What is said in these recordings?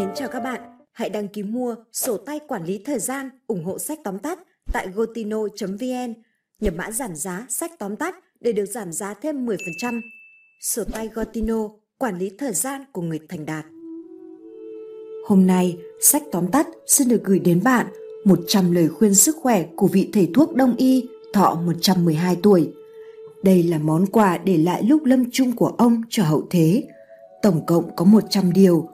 mến chào các bạn. Hãy đăng ký mua sổ tay quản lý thời gian ủng hộ sách tóm tắt tại gotino.vn. Nhập mã giảm giá sách tóm tắt để được giảm giá thêm 10%. Sổ tay Gotino quản lý thời gian của người thành đạt. Hôm nay, sách tóm tắt xin được gửi đến bạn 100 lời khuyên sức khỏe của vị thầy thuốc đông y thọ 112 tuổi. Đây là món quà để lại lúc lâm chung của ông cho hậu thế. Tổng cộng có 100 điều,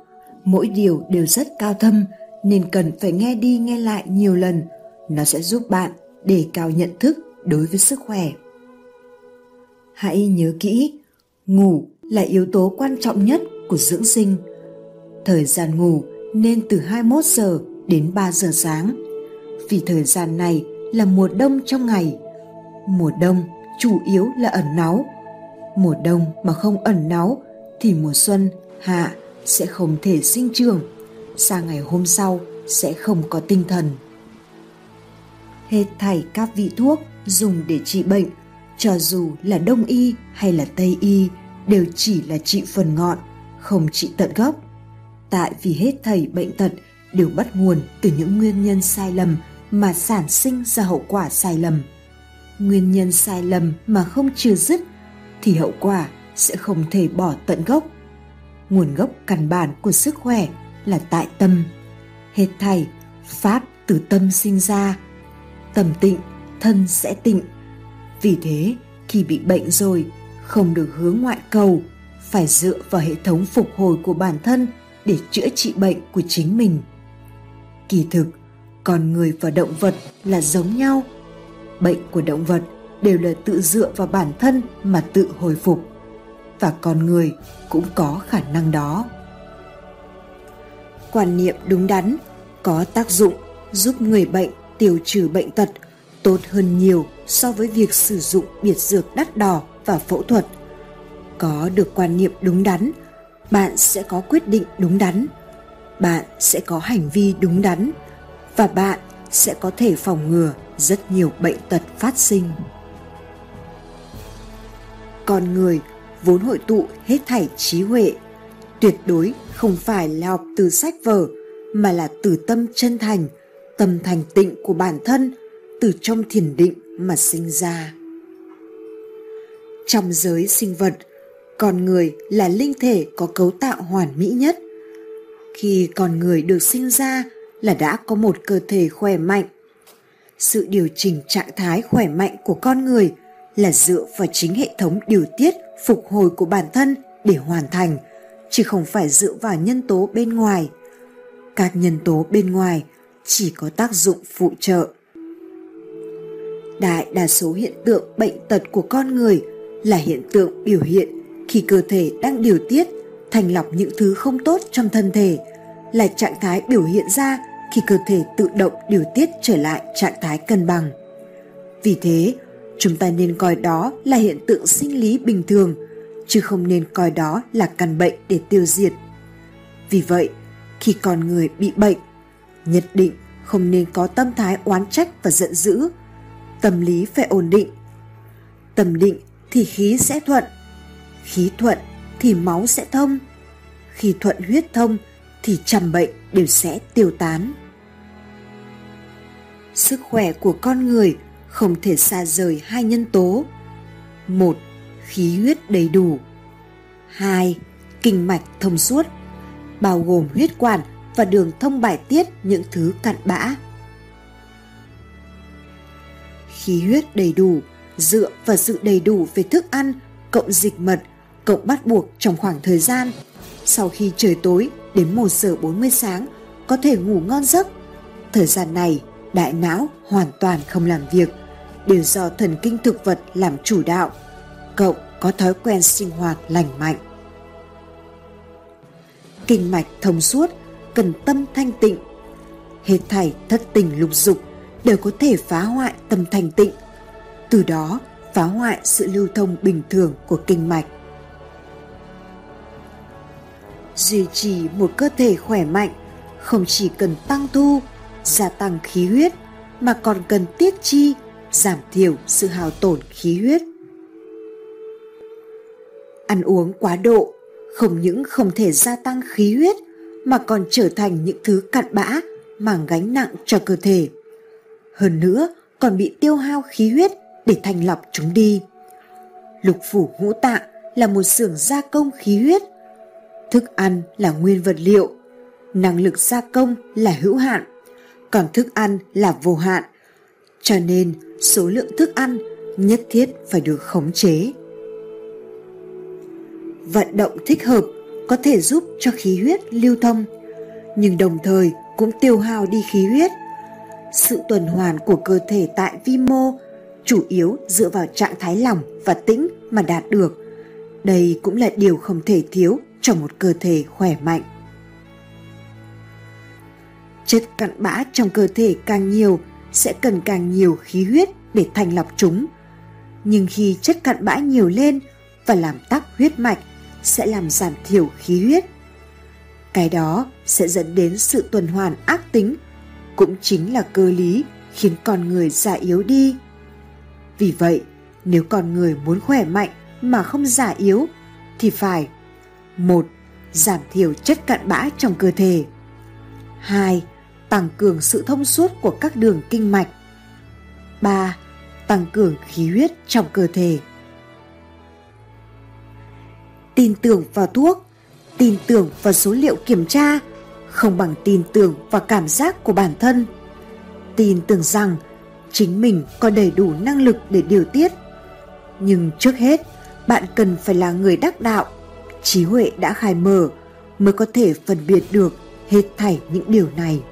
mỗi điều đều rất cao thâm nên cần phải nghe đi nghe lại nhiều lần. Nó sẽ giúp bạn đề cao nhận thức đối với sức khỏe. Hãy nhớ kỹ, ngủ là yếu tố quan trọng nhất của dưỡng sinh. Thời gian ngủ nên từ 21 giờ đến 3 giờ sáng. Vì thời gian này là mùa đông trong ngày. Mùa đông chủ yếu là ẩn náu. Mùa đông mà không ẩn náu thì mùa xuân, hạ sẽ không thể sinh trưởng. Sang ngày hôm sau sẽ không có tinh thần. Hết thảy các vị thuốc dùng để trị bệnh, cho dù là đông y hay là tây y, đều chỉ là trị phần ngọn, không trị tận gốc. Tại vì hết thảy bệnh tật đều bắt nguồn từ những nguyên nhân sai lầm mà sản sinh ra hậu quả sai lầm. Nguyên nhân sai lầm mà không trừ dứt thì hậu quả sẽ không thể bỏ tận gốc. Nguồn gốc căn bản của sức khỏe là tại tâm. Hết thảy pháp từ tâm sinh ra. Tâm tịnh, thân sẽ tịnh. Vì thế, khi bị bệnh rồi, không được hướng ngoại cầu, phải dựa vào hệ thống phục hồi của bản thân để chữa trị bệnh của chính mình. Kỳ thực, con người và động vật là giống nhau. Bệnh của động vật đều là tự dựa vào bản thân mà tự hồi phục và con người cũng có khả năng đó. Quan niệm đúng đắn có tác dụng giúp người bệnh tiêu trừ bệnh tật tốt hơn nhiều so với việc sử dụng biệt dược đắt đỏ và phẫu thuật. Có được quan niệm đúng đắn, bạn sẽ có quyết định đúng đắn, bạn sẽ có hành vi đúng đắn và bạn sẽ có thể phòng ngừa rất nhiều bệnh tật phát sinh. Con người vốn hội tụ hết thảy trí huệ, tuyệt đối không phải là học từ sách vở mà là từ tâm chân thành, tâm thành tịnh của bản thân, từ trong thiền định mà sinh ra. Trong giới sinh vật, con người là linh thể có cấu tạo hoàn mỹ nhất. Khi con người được sinh ra là đã có một cơ thể khỏe mạnh. Sự điều chỉnh trạng thái khỏe mạnh của con người là dựa vào chính hệ thống điều tiết phục hồi của bản thân để hoàn thành, chứ không phải dựa vào nhân tố bên ngoài. Các nhân tố bên ngoài chỉ có tác dụng phụ trợ. Đại đa số hiện tượng bệnh tật của con người là hiện tượng biểu hiện khi cơ thể đang điều tiết, thành lọc những thứ không tốt trong thân thể, là trạng thái biểu hiện ra khi cơ thể tự động điều tiết trở lại trạng thái cân bằng. Vì thế, chúng ta nên coi đó là hiện tượng sinh lý bình thường, chứ không nên coi đó là căn bệnh để tiêu diệt. Vì vậy, khi con người bị bệnh, nhất định không nên có tâm thái oán trách và giận dữ. Tâm lý phải ổn định. Tâm định thì khí sẽ thuận, khí thuận thì máu sẽ thông. Khi thuận huyết thông thì trăm bệnh đều sẽ tiêu tán. Sức khỏe của con người không thể xa rời hai nhân tố. Một, khí huyết đầy đủ. Hai, kinh mạch thông suốt, bao gồm huyết quản và đường thông bài tiết những thứ cặn bã. Khí huyết đầy đủ, dựa và sự đầy đủ về thức ăn, cộng dịch mật, cộng bắt buộc trong khoảng thời gian. Sau khi trời tối đến 1 giờ 40 sáng, có thể ngủ ngon giấc. Thời gian này, đại não hoàn toàn không làm việc, đều do thần kinh thực vật làm chủ đạo, cộng có thói quen sinh hoạt lành mạnh. Kinh mạch thông suốt, cần tâm thanh tịnh. Hết thảy thất tình lục dục đều có thể phá hoại tâm thanh tịnh, từ đó phá hoại sự lưu thông bình thường của kinh mạch. Duy trì một cơ thể khỏe mạnh không chỉ cần tăng thu, gia tăng khí huyết mà còn cần tiết chi, giảm thiểu sự hao tổn khí huyết. Ăn uống quá độ không những không thể gia tăng khí huyết mà còn trở thành những thứ cặn bã mang gánh nặng cho cơ thể. Hơn nữa còn bị tiêu hao khí huyết để thanh lọc chúng đi. Lục phủ ngũ tạng là một xưởng gia công khí huyết. Thức ăn là nguyên vật liệu, năng lực gia công là hữu hạn, còn thức ăn là vô hạn. Cho nên số lượng thức ăn nhất thiết phải được khống chế. Vận động thích hợp có thể giúp cho khí huyết lưu thông, nhưng đồng thời cũng tiêu hao đi khí huyết. Sự tuần hoàn của cơ thể tại vi mô chủ yếu dựa vào trạng thái lỏng và tĩnh mà đạt được. Đây cũng là điều không thể thiếu cho một cơ thể khỏe mạnh. Chất cặn bã trong cơ thể càng nhiều sẽ cần càng nhiều khí huyết để thành lọc chúng. Nhưng khi chất cặn bã nhiều lên và làm tắc huyết mạch sẽ làm giảm thiểu khí huyết. Cái đó sẽ dẫn đến sự tuần hoàn ác tính, cũng chính là cơ lý khiến con người già yếu đi. Vì vậy, nếu con người muốn khỏe mạnh mà không già yếu thì phải một Giảm thiểu chất cặn bã trong cơ thể 2. Tăng cường sự thông suốt của các đường kinh mạch 3. Tăng cường khí huyết trong cơ thể Tin tưởng vào thuốc, tin tưởng vào số liệu kiểm tra không bằng tin tưởng vào cảm giác của bản thân. Tin tưởng rằng chính mình có đầy đủ năng lực để điều tiết. Nhưng trước hết, bạn cần phải là người đắc đạo, trí huệ đã khai mở mới có thể phân biệt được hết thảy những điều này.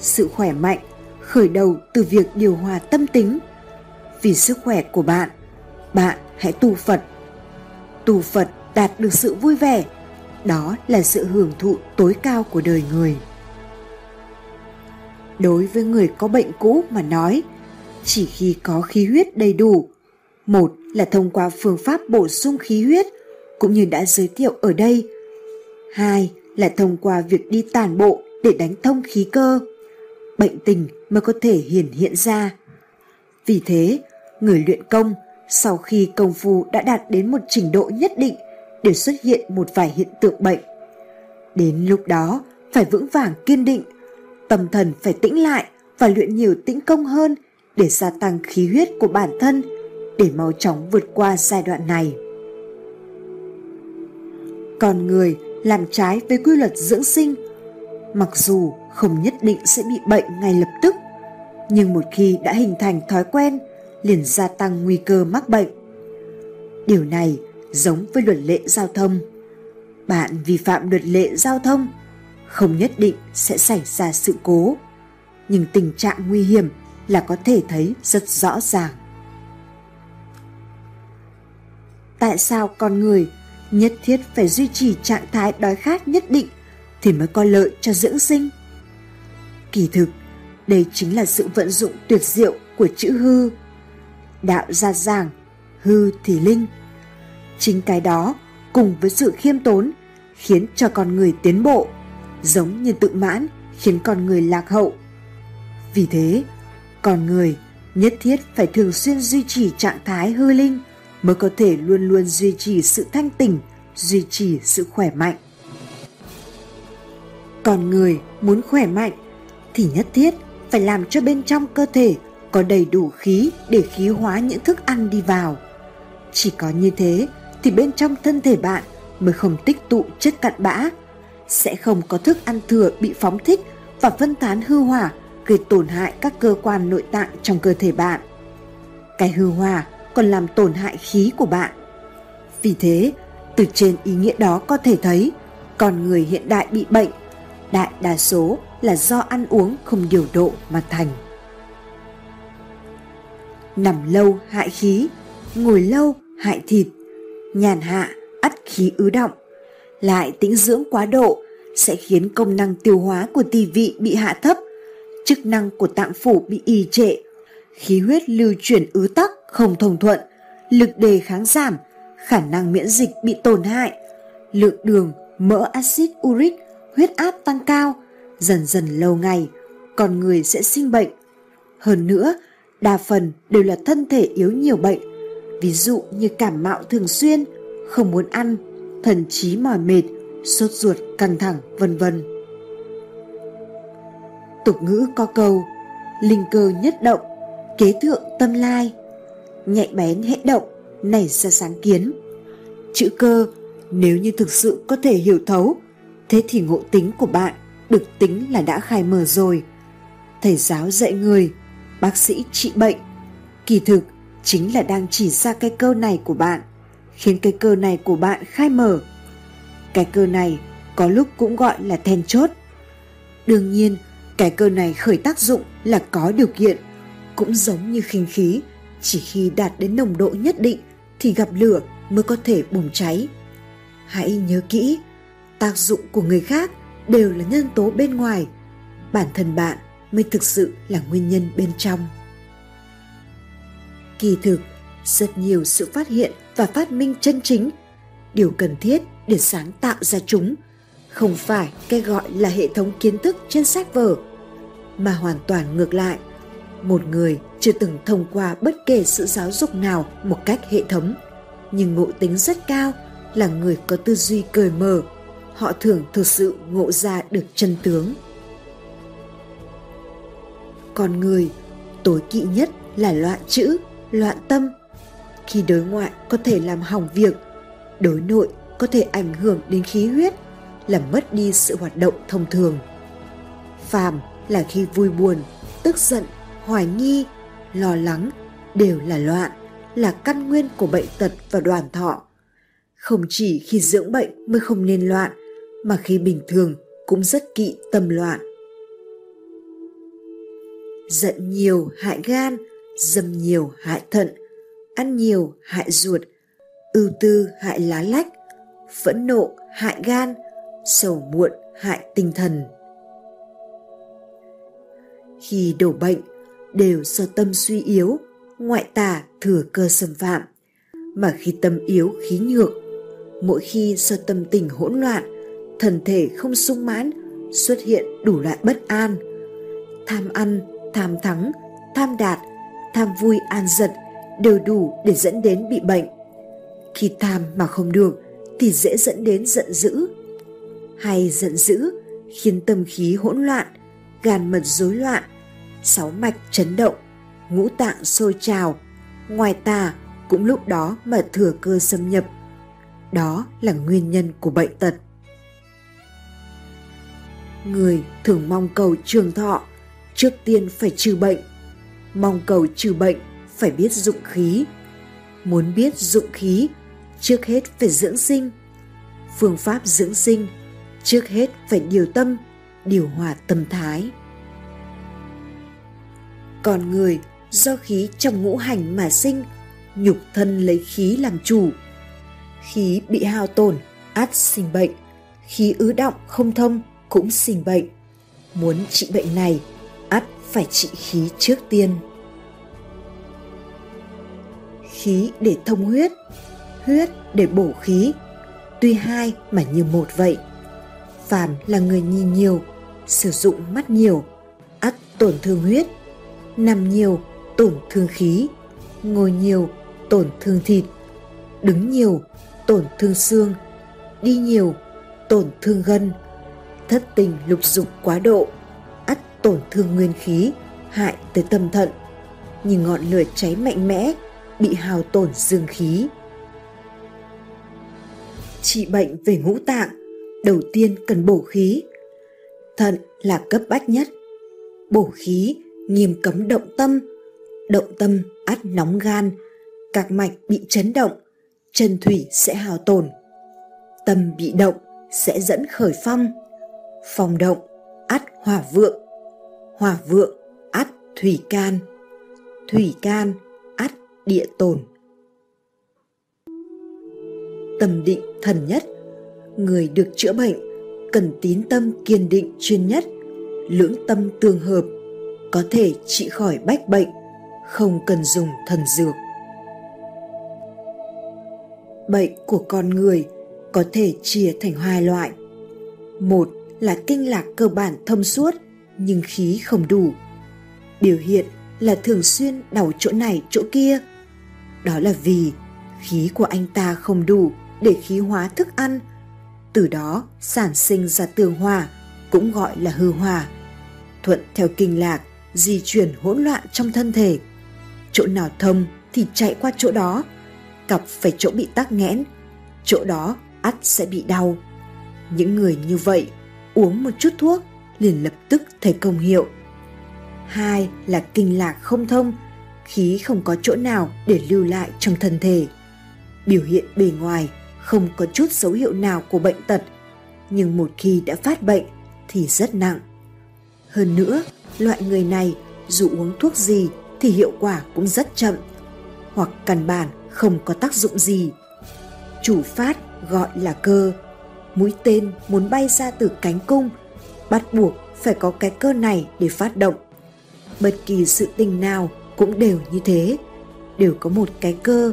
Sự khỏe mạnh khởi đầu từ việc điều hòa tâm tính. Vì sức khỏe của bạn, bạn hãy tu Phật. Tu Phật đạt được sự vui vẻ, đó là sự hưởng thụ tối cao của đời người đối với người có bệnh cũ mà nói chỉ khi có khí huyết đầy đủ một là thông qua phương pháp bổ sung khí huyết cũng như đã giới thiệu ở đây hai là thông qua việc đi tàn bộ để đánh thông khí cơ bệnh tình mới có thể hiển hiện ra vì thế người luyện công sau khi công phu đã đạt đến một trình độ nhất định để xuất hiện một vài hiện tượng bệnh đến lúc đó phải vững vàng kiên định tâm thần phải tĩnh lại và luyện nhiều tĩnh công hơn để gia tăng khí huyết của bản thân để mau chóng vượt qua giai đoạn này. Con người làm trái với quy luật dưỡng sinh, mặc dù không nhất định sẽ bị bệnh ngay lập tức, nhưng một khi đã hình thành thói quen liền gia tăng nguy cơ mắc bệnh. Điều này giống với luật lệ giao thông. Bạn vi phạm luật lệ giao thông không nhất định sẽ xảy ra sự cố nhưng tình trạng nguy hiểm là có thể thấy rất rõ ràng tại sao con người nhất thiết phải duy trì trạng thái đói khát nhất định thì mới có lợi cho dưỡng sinh kỳ thực đây chính là sự vận dụng tuyệt diệu của chữ hư đạo gia giảng hư thì linh chính cái đó cùng với sự khiêm tốn khiến cho con người tiến bộ giống như tự mãn khiến con người lạc hậu. Vì thế, con người nhất thiết phải thường xuyên duy trì trạng thái hư linh mới có thể luôn luôn duy trì sự thanh tỉnh, duy trì sự khỏe mạnh. Con người muốn khỏe mạnh thì nhất thiết phải làm cho bên trong cơ thể có đầy đủ khí để khí hóa những thức ăn đi vào. Chỉ có như thế thì bên trong thân thể bạn mới không tích tụ chất cặn bã sẽ không có thức ăn thừa bị phóng thích và phân tán hư hỏa gây tổn hại các cơ quan nội tạng trong cơ thể bạn. Cái hư hỏa còn làm tổn hại khí của bạn. Vì thế, từ trên ý nghĩa đó có thể thấy con người hiện đại bị bệnh, đại đa số là do ăn uống không điều độ mà thành. Nằm lâu hại khí, ngồi lâu hại thịt, nhàn hạ ắt khí ứ động – lại tĩnh dưỡng quá độ sẽ khiến công năng tiêu hóa của tỳ vị bị hạ thấp, chức năng của tạng phủ bị y trệ, khí huyết lưu chuyển ứ tắc không thông thuận, lực đề kháng giảm, khả năng miễn dịch bị tổn hại, lượng đường, mỡ axit uric, huyết áp tăng cao, dần dần lâu ngày, con người sẽ sinh bệnh. Hơn nữa, đa phần đều là thân thể yếu nhiều bệnh, ví dụ như cảm mạo thường xuyên, không muốn ăn, thần trí mỏi mệt, sốt ruột căng thẳng vân vân. Tục ngữ có câu linh cơ nhất động, kế thượng tâm lai, nhạy bén hệ động, nảy ra sáng kiến. Chữ cơ nếu như thực sự có thể hiểu thấu, thế thì ngộ tính của bạn được tính là đã khai mở rồi. Thầy giáo dạy người, bác sĩ trị bệnh, kỳ thực chính là đang chỉ ra cái cơ này của bạn, khiến cái cơ này của bạn khai mở. Cái cơ này có lúc cũng gọi là then chốt. Đương nhiên, cái cơ này khởi tác dụng là có điều kiện, cũng giống như khinh khí, chỉ khi đạt đến nồng độ nhất định thì gặp lửa mới có thể bùng cháy. Hãy nhớ kỹ, tác dụng của người khác đều là nhân tố bên ngoài, bản thân bạn mới thực sự là nguyên nhân bên trong. Kỳ thực, rất nhiều sự phát hiện và phát minh chân chính, điều cần thiết để sáng tạo ra chúng không phải cái gọi là hệ thống kiến thức trên sách vở mà hoàn toàn ngược lại. Một người chưa từng thông qua bất kể sự giáo dục nào một cách hệ thống nhưng ngộ tính rất cao là người có tư duy cởi mở họ thường thực sự ngộ ra được chân tướng. Con người tối kỵ nhất là loạn chữ, loạn tâm. Khi đối ngoại có thể làm hỏng việc, đối nội có thể ảnh hưởng đến khí huyết, làm mất đi sự hoạt động thông thường. Phàm là khi vui buồn, tức giận, hoài nghi, lo lắng đều là loạn, là căn nguyên của bệnh tật và đoàn thọ. Không chỉ khi dưỡng bệnh mới không nên loạn mà khi bình thường cũng rất kỵ tâm loạn. Giận nhiều hại gan, dâm nhiều hại thận, ăn nhiều hại ruột, ưu tư hại lá lách, phẫn nộ hại gan, sầu muộn hại tinh thần. Khi đổ bệnh, đều do tâm suy yếu, ngoại tà thừa cơ xâm phạm. Mà khi tâm yếu khí nhược, mỗi khi do tâm tình hỗn loạn thần thể không sung mãn, xuất hiện đủ loại bất an. Tham ăn, tham thắng, tham đạt, tham vui, an giật đều đủ để dẫn đến bị bệnh. Khi tham mà không được thì dễ dẫn đến giận dữ. Hay giận dữ khiến tâm khí hỗn loạn, gan mật rối loạn, sáu mạch chấn động, ngũ tạng sôi trào. Ngoài tà cũng lúc đó mà thừa cơ xâm nhập. Đó là nguyên nhân của bệnh tật người thường mong cầu trường thọ, trước tiên phải trừ bệnh. Mong cầu trừ bệnh phải biết dụng khí. Muốn biết dụng khí, trước hết phải dưỡng sinh. Phương pháp dưỡng sinh, trước hết phải điều tâm, điều hòa tâm thái. Còn người do khí trong ngũ hành mà sinh, nhục thân lấy khí làm chủ. Khí bị hao tổn, át sinh bệnh, khí ứ động không thông cũng sinh bệnh. Muốn trị bệnh này, ắt phải trị khí trước tiên. Khí để thông huyết huyết để bổ khí. Tuy hai mà như một vậy. Phàm là người nhìn nhiều, sử dụng mắt nhiều, ắt tổn thương huyết. Nằm nhiều, tổn thương khí. Ngồi nhiều, tổn thương thịt. Đứng nhiều, tổn thương xương. Đi nhiều, tổn thương gân thất tình lục dục quá độ, ắt tổn thương nguyên khí, hại tới tâm thận. Như ngọn lửa cháy mạnh mẽ, bị hao tổn dương khí. Trị bệnh về ngũ tạng, đầu tiên cần bổ khí. Thận là cấp bách nhất. Bổ khí nghiêm cấm động tâm động tâm át nóng gan, các mạch bị chấn động, chân thủy sẽ hao tổn, tâm bị động sẽ dẫn khởi phong phong động, ắt hỏa vượng. Hỏa vượng, ắt thủy can. Thủy can, ắt địa tồn. tâm định thần nhất, người được chữa bệnh, cần tín tâm kiên định chuyên nhất, lưỡng tâm tương hợp, có thể trị khỏi bách bệnh, không cần dùng thần dược. Bệnh của con người có thể chia thành hai loại. Một là kinh lạc cơ bản thông suốt nhưng khí không đủ biểu hiện là thường xuyên đau chỗ này chỗ kia đó là vì khí của anh ta không đủ để khí hóa thức ăn. Từ đó sản sinh ra tường hòa, cũng gọi là hư hòa. Thuận theo kinh lạc, di chuyển hỗn loạn trong thân thể. Chỗ nào thông thì chạy qua chỗ đó, cặp phải chỗ bị tắc nghẽn, chỗ đó ắt sẽ bị đau. Những người như vậy uống một chút thuốc liền lập tức thấy công hiệu. Hai là kinh lạc không thông, khí không có chỗ nào để lưu lại trong thân thể. Biểu hiện bề ngoài không có chút dấu hiệu nào của bệnh tật, nhưng một khi đã phát bệnh thì rất nặng. Hơn nữa, loại người này dù uống thuốc gì thì hiệu quả cũng rất chậm, hoặc căn bản không có tác dụng gì. Chủ phát gọi là cơ, mũi tên muốn bay ra từ cánh cung, bắt buộc phải có cái cơ này để phát động. Bất kỳ sự tình nào cũng đều như thế, đều có một cái cơ.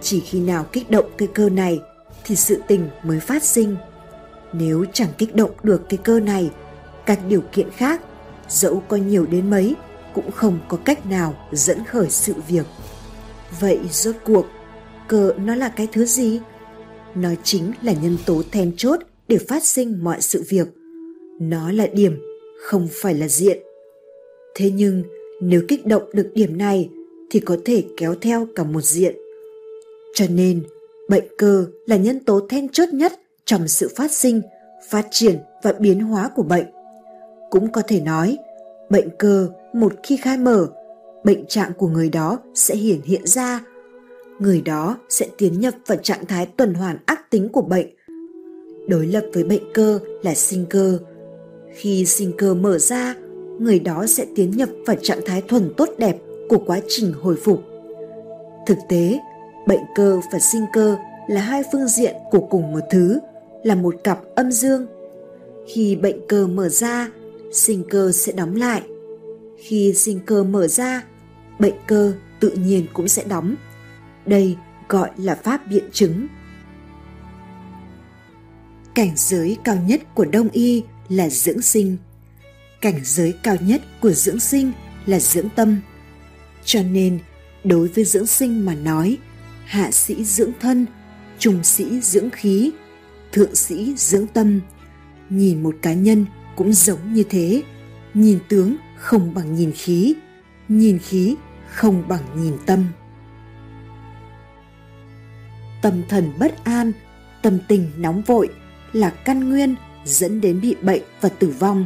Chỉ khi nào kích động cái cơ này thì sự tình mới phát sinh. Nếu chẳng kích động được cái cơ này, các điều kiện khác, dẫu có nhiều đến mấy, cũng không có cách nào dẫn khởi sự việc. Vậy rốt cuộc, cơ nó là cái thứ gì? Nó chính là nhân tố then chốt để phát sinh mọi sự việc. Nó là điểm, không phải là diện. Thế nhưng, nếu kích động được điểm này thì có thể kéo theo cả một diện. Cho nên, bệnh cơ là nhân tố then chốt nhất trong sự phát sinh, phát triển và biến hóa của bệnh. Cũng có thể nói, bệnh cơ một khi khai mở, bệnh trạng của người đó sẽ hiển hiện ra. Người đó sẽ tiến nhập vào trạng thái tuần hoàn ác tính của bệnh. Đối lập với bệnh cơ là sinh cơ. Khi sinh cơ mở ra, người đó sẽ tiến nhập vào trạng thái thuần tốt đẹp của quá trình hồi phục. Thực tế, bệnh cơ và sinh cơ là hai phương diện của cùng một thứ, là một cặp âm dương. Khi bệnh cơ mở ra, sinh cơ sẽ đóng lại. Khi sinh cơ mở ra, bệnh cơ tự nhiên cũng sẽ đóng. Đây gọi là pháp biện chứng. Cảnh giới cao nhất của Đông y là dưỡng sinh. Cảnh giới cao nhất của dưỡng sinh là dưỡng tâm. Cho nên, đối với dưỡng sinh mà nói, hạ sĩ dưỡng thân, trung sĩ dưỡng khí, thượng sĩ dưỡng tâm. Nhìn một cá nhân cũng giống như thế, nhìn tướng không bằng nhìn khí, nhìn khí không bằng nhìn tâm. Tâm thần bất an, tâm tình nóng vội là căn nguyên dẫn đến bị bệnh và tử vong.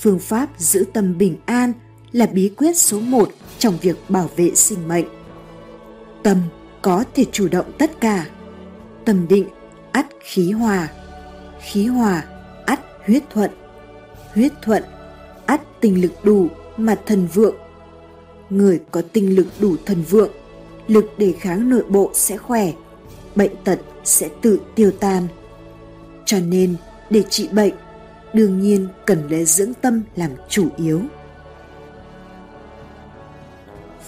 Phương pháp giữ tâm bình an là bí quyết số một trong việc bảo vệ sinh mệnh. Tâm có thể chủ động tất cả. Tâm định ắt khí hòa. Khí hòa ắt huyết thuận. Huyết thuận ắt tinh lực đủ mà thần vượng. Người có tinh lực đủ thần vượng, lực đề kháng nội bộ sẽ khỏe, bệnh tật sẽ tự tiêu tan. Cho nên, để trị bệnh, đương nhiên cần lấy dưỡng tâm làm chủ yếu.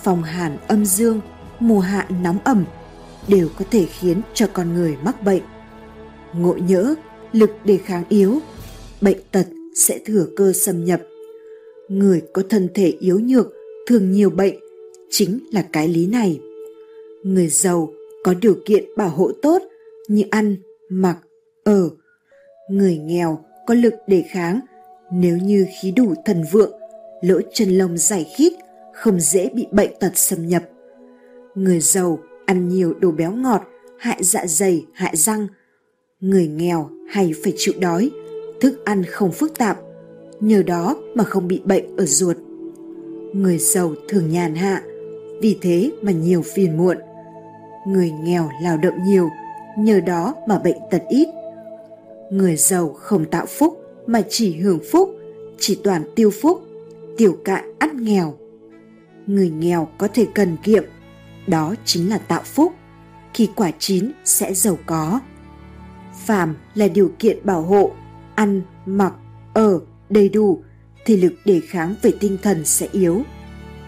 Phòng hàn âm dương, mùa hạ nóng ẩm đều có thể khiến cho con người mắc bệnh. Ngộ nhỡ, lực đề kháng yếu, bệnh tật sẽ thừa cơ xâm nhập. Người có thân thể yếu nhược thường nhiều bệnh chính là cái lý này. Người giàu có điều kiện bảo hộ tốt như ăn, mặc, ở. Người nghèo có lực đề kháng nếu như khí đủ thần vượng, lỗ chân lông dài khít, không dễ bị bệnh tật xâm nhập. Người giàu ăn nhiều đồ béo ngọt, hại dạ dày, hại răng. Người nghèo hay phải chịu đói, thức ăn không phức tạp, nhờ đó mà không bị bệnh ở ruột. Người giàu thường nhàn hạ, vì thế mà nhiều phiền muộn. Người nghèo lao động nhiều, nhờ đó mà bệnh tật ít. Người giàu không tạo phúc mà chỉ hưởng phúc, chỉ toàn tiêu phúc, tiểu cạn ăn nghèo. Người nghèo có thể cần kiệm, đó chính là tạo phúc khi quả chín sẽ giàu có phàm là điều kiện bảo hộ ăn mặc ở đầy đủ thì lực đề kháng về tinh thần sẽ yếu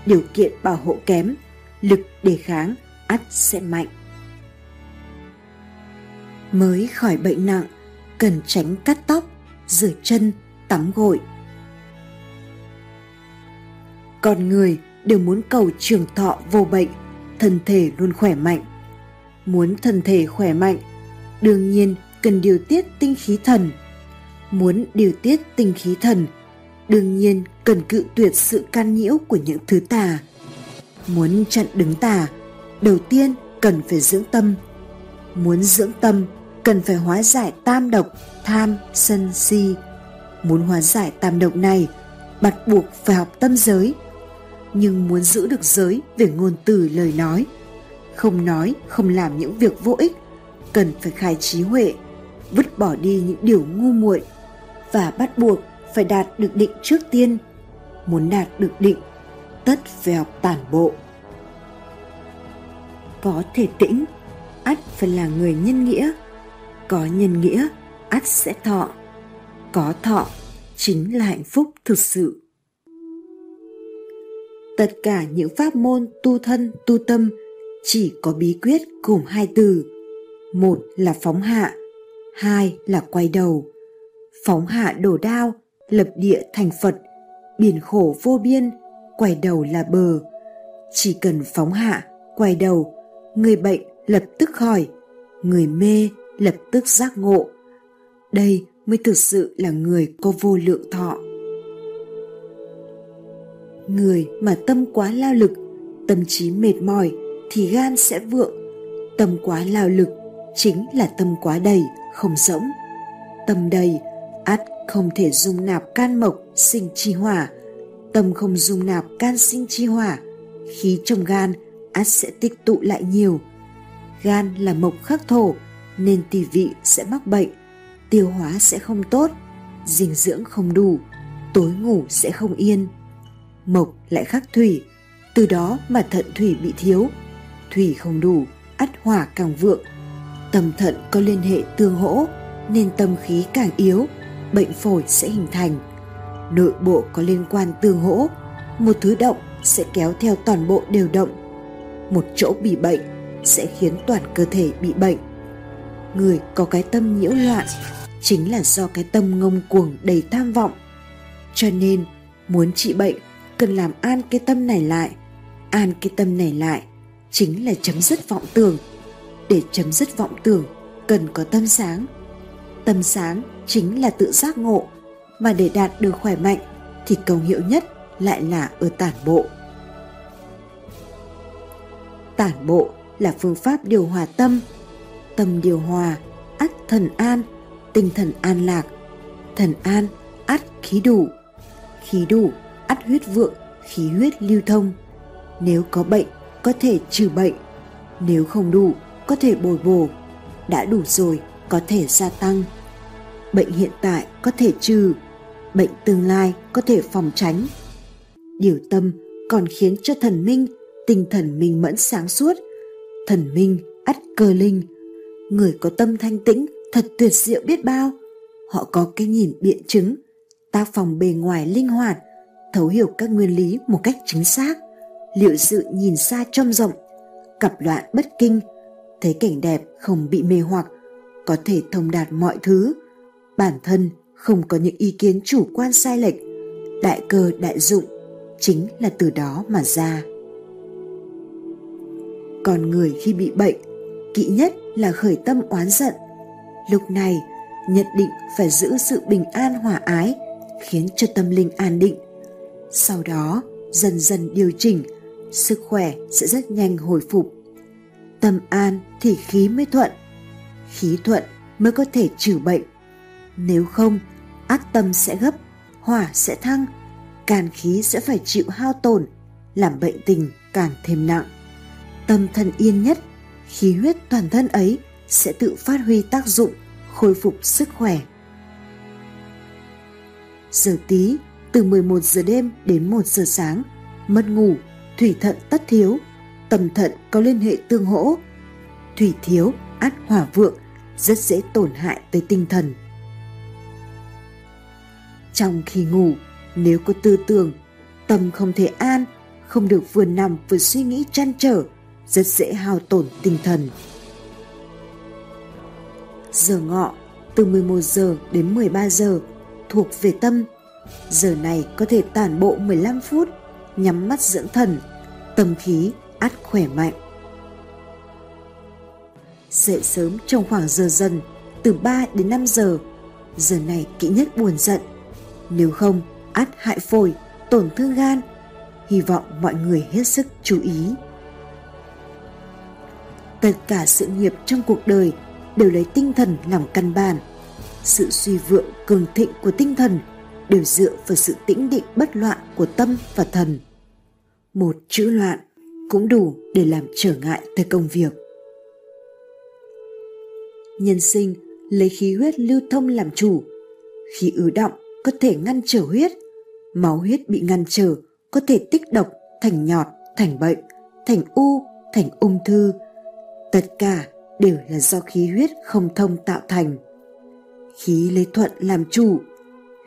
điều kiện bảo hộ kém lực đề kháng ắt sẽ mạnh mới khỏi bệnh nặng cần tránh cắt tóc rửa chân tắm gội con người đều muốn cầu trường thọ vô bệnh thân thể luôn khỏe mạnh muốn thân thể khỏe mạnh đương nhiên cần điều tiết tinh khí thần. Muốn điều tiết tinh khí thần, đương nhiên cần cự tuyệt sự can nhiễu của những thứ tà. Muốn chặn đứng tà, đầu tiên cần phải dưỡng tâm. Muốn dưỡng tâm, cần phải hóa giải tam độc, tham, sân, si. Muốn hóa giải tam độc này, bắt buộc phải học tâm giới. Nhưng muốn giữ được giới về ngôn từ lời nói, không nói, không làm những việc vô ích, cần phải khai trí huệ, vứt bỏ đi những điều ngu muội và bắt buộc phải đạt được định trước tiên. Muốn đạt được định, tất phải học tản bộ. Có thể tĩnh, ắt phải là người nhân nghĩa. Có nhân nghĩa, ắt sẽ thọ. Có thọ, chính là hạnh phúc thực sự. Tất cả những pháp môn tu thân, tu tâm chỉ có bí quyết gồm hai từ. Một là phóng hạ, hai là quay đầu. Phóng hạ đổ đao, lập địa thành Phật, biển khổ vô biên, quay đầu là bờ. Chỉ cần phóng hạ, quay đầu, người bệnh lập tức khỏi, người mê lập tức giác ngộ. Đây mới thực sự là người có vô lượng thọ. Người mà tâm quá lao lực, tâm trí mệt mỏi thì gan sẽ vượng. Tâm quá lao lực chính là tâm quá đầy, không rỗng. Tâm đầy, át không thể dung nạp can mộc sinh chi hỏa. Tâm không dung nạp can sinh chi hỏa, khí trong gan ắt sẽ tích tụ lại nhiều. Gan là mộc khắc thổ nên tỳ vị sẽ mắc bệnh, tiêu hóa sẽ không tốt, dinh dưỡng không đủ, tối ngủ sẽ không yên. Mộc lại khắc thủy, từ đó mà thận thủy bị thiếu, thủy không đủ, ắt hỏa càng vượng. Tâm thận có liên hệ tương hỗ nên tâm khí càng yếu, bệnh phổi sẽ hình thành. Nội bộ có liên quan tương hỗ, một thứ động sẽ kéo theo toàn bộ đều động. Một chỗ bị bệnh sẽ khiến toàn cơ thể bị bệnh. Người có cái tâm nhiễu loạn chính là do cái tâm ngông cuồng đầy tham vọng. Cho nên, muốn trị bệnh cần làm an cái tâm này lại. An cái tâm này lại chính là chấm dứt vọng tưởng. Để chấm dứt vọng tưởng cần có tâm sáng. Tâm sáng chính là tự giác ngộ mà để đạt được khỏe mạnh thì công hiệu nhất lại là ở tản bộ. Tản bộ là phương pháp điều hòa tâm. Tâm điều hòa, ắt thần an, tinh thần an lạc. Thần an, ắt khí đủ. Khí đủ, ắt huyết vượng, khí huyết lưu thông. Nếu có bệnh, có thể trừ bệnh. Nếu không đủ, có thể bồi bổ. Đã đủ rồi, có thể gia tăng. Bệnh hiện tại có thể trừ, bệnh tương lai có thể phòng tránh. Điều tâm còn khiến cho thần minh, tinh thần minh mẫn sáng suốt, thần minh ắt cơ linh. Người có tâm thanh tĩnh thật tuyệt diệu biết bao. Họ có cái nhìn biện chứng, tác phòng bề ngoài linh hoạt, thấu hiểu các nguyên lý một cách chính xác, liệu sự nhìn xa trông rộng, cặp loạn bất kinh, thấy cảnh đẹp không bị mê hoặc, có thể thông đạt mọi thứ, bản thân không có những ý kiến chủ quan sai lệch, đại cơ đại dụng chính là từ đó mà ra. Còn người khi bị bệnh, kỵ nhất là khởi tâm oán giận. Lúc này, nhất định phải giữ sự bình an hòa ái, khiến cho tâm linh an định. Sau đó, dần dần điều chỉnh, sức khỏe sẽ rất nhanh hồi phục. Tâm an thì khí mới thuận, khí thuận mới có thể trừ bệnh. Nếu không, ác tâm sẽ gấp, hỏa sẽ thăng, càn khí sẽ phải chịu hao tổn, làm bệnh tình càng thêm nặng. Tâm thần yên nhất, khí huyết toàn thân ấy sẽ tự phát huy tác dụng, khôi phục sức khỏe. Giờ tí, từ 11 giờ đêm đến 1 giờ sáng, mất ngủ, thủy thận tất thiếu, tâm thận có liên hệ tương hỗ. Thủy thiếu, át hỏa vượng, rất dễ tổn hại tới tinh thần. Trong khi ngủ, nếu có tư tưởng, tâm không thể an, không được vừa nằm vừa suy nghĩ chăn trở, rất dễ hao tổn tinh thần. Giờ ngọ từ 11 giờ đến 13 giờ thuộc về tâm. Giờ này có thể tản bộ 15 phút, nhắm mắt dưỡng thần, tâm khí át khỏe mạnh. Dậy sớm trong khoảng giờ dần, từ 3 đến 5 giờ. Giờ này kỹ nhất buồn giận. Nếu không, át hại phổi, tổn thương gan. Hy vọng mọi người hết sức chú ý. Tất cả sự nghiệp trong cuộc đời đều lấy tinh thần làm căn bản. Sự suy vượng cường thịnh của tinh thần đều dựa vào sự tĩnh định bất loạn của tâm và thần. Một chữ loạn cũng đủ để làm trở ngại tới công việc. Nhân sinh lấy khí huyết lưu thông làm chủ. Khí ứ động có thể ngăn trở huyết, máu huyết bị ngăn trở có thể tích độc thành nhọt, thành bệnh, thành u, thành ung thư. Tất cả đều là do khí huyết không thông tạo thành. Khí lấy thuận làm chủ,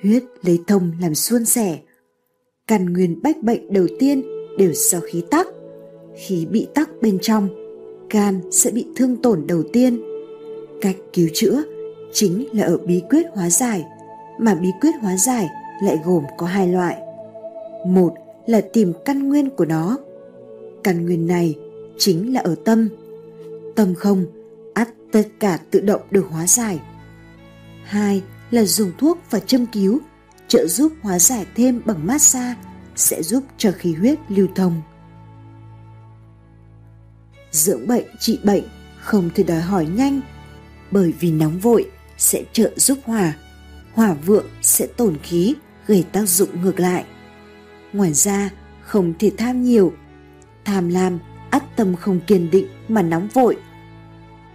huyết lấy thông làm suôn sẻ. Căn nguyên bách bệnh đầu tiên đều do khí tắc. Khí bị tắc bên trong, gan sẽ bị thương tổn đầu tiên. Cách cứu chữa chính là ở bí quyết hóa giải, mà bí quyết hóa giải lại gồm có hai loại. Một là tìm căn nguyên của nó. Căn nguyên này chính là ở tâm. Tâm không, ắt tất cả tự động được hóa giải. Hai là dùng thuốc và châm cứu trợ giúp hóa giải thêm bằng massage sẽ giúp cho khí huyết lưu thông. Dưỡng bệnh trị bệnh không thể đòi hỏi nhanh bởi vì nóng vội sẽ trợ giúp hỏa, hỏa vượng sẽ tổn khí gây tác dụng ngược lại. Ngoài ra không thể tham nhiều, tham lam ắt tâm không kiên định mà nóng vội.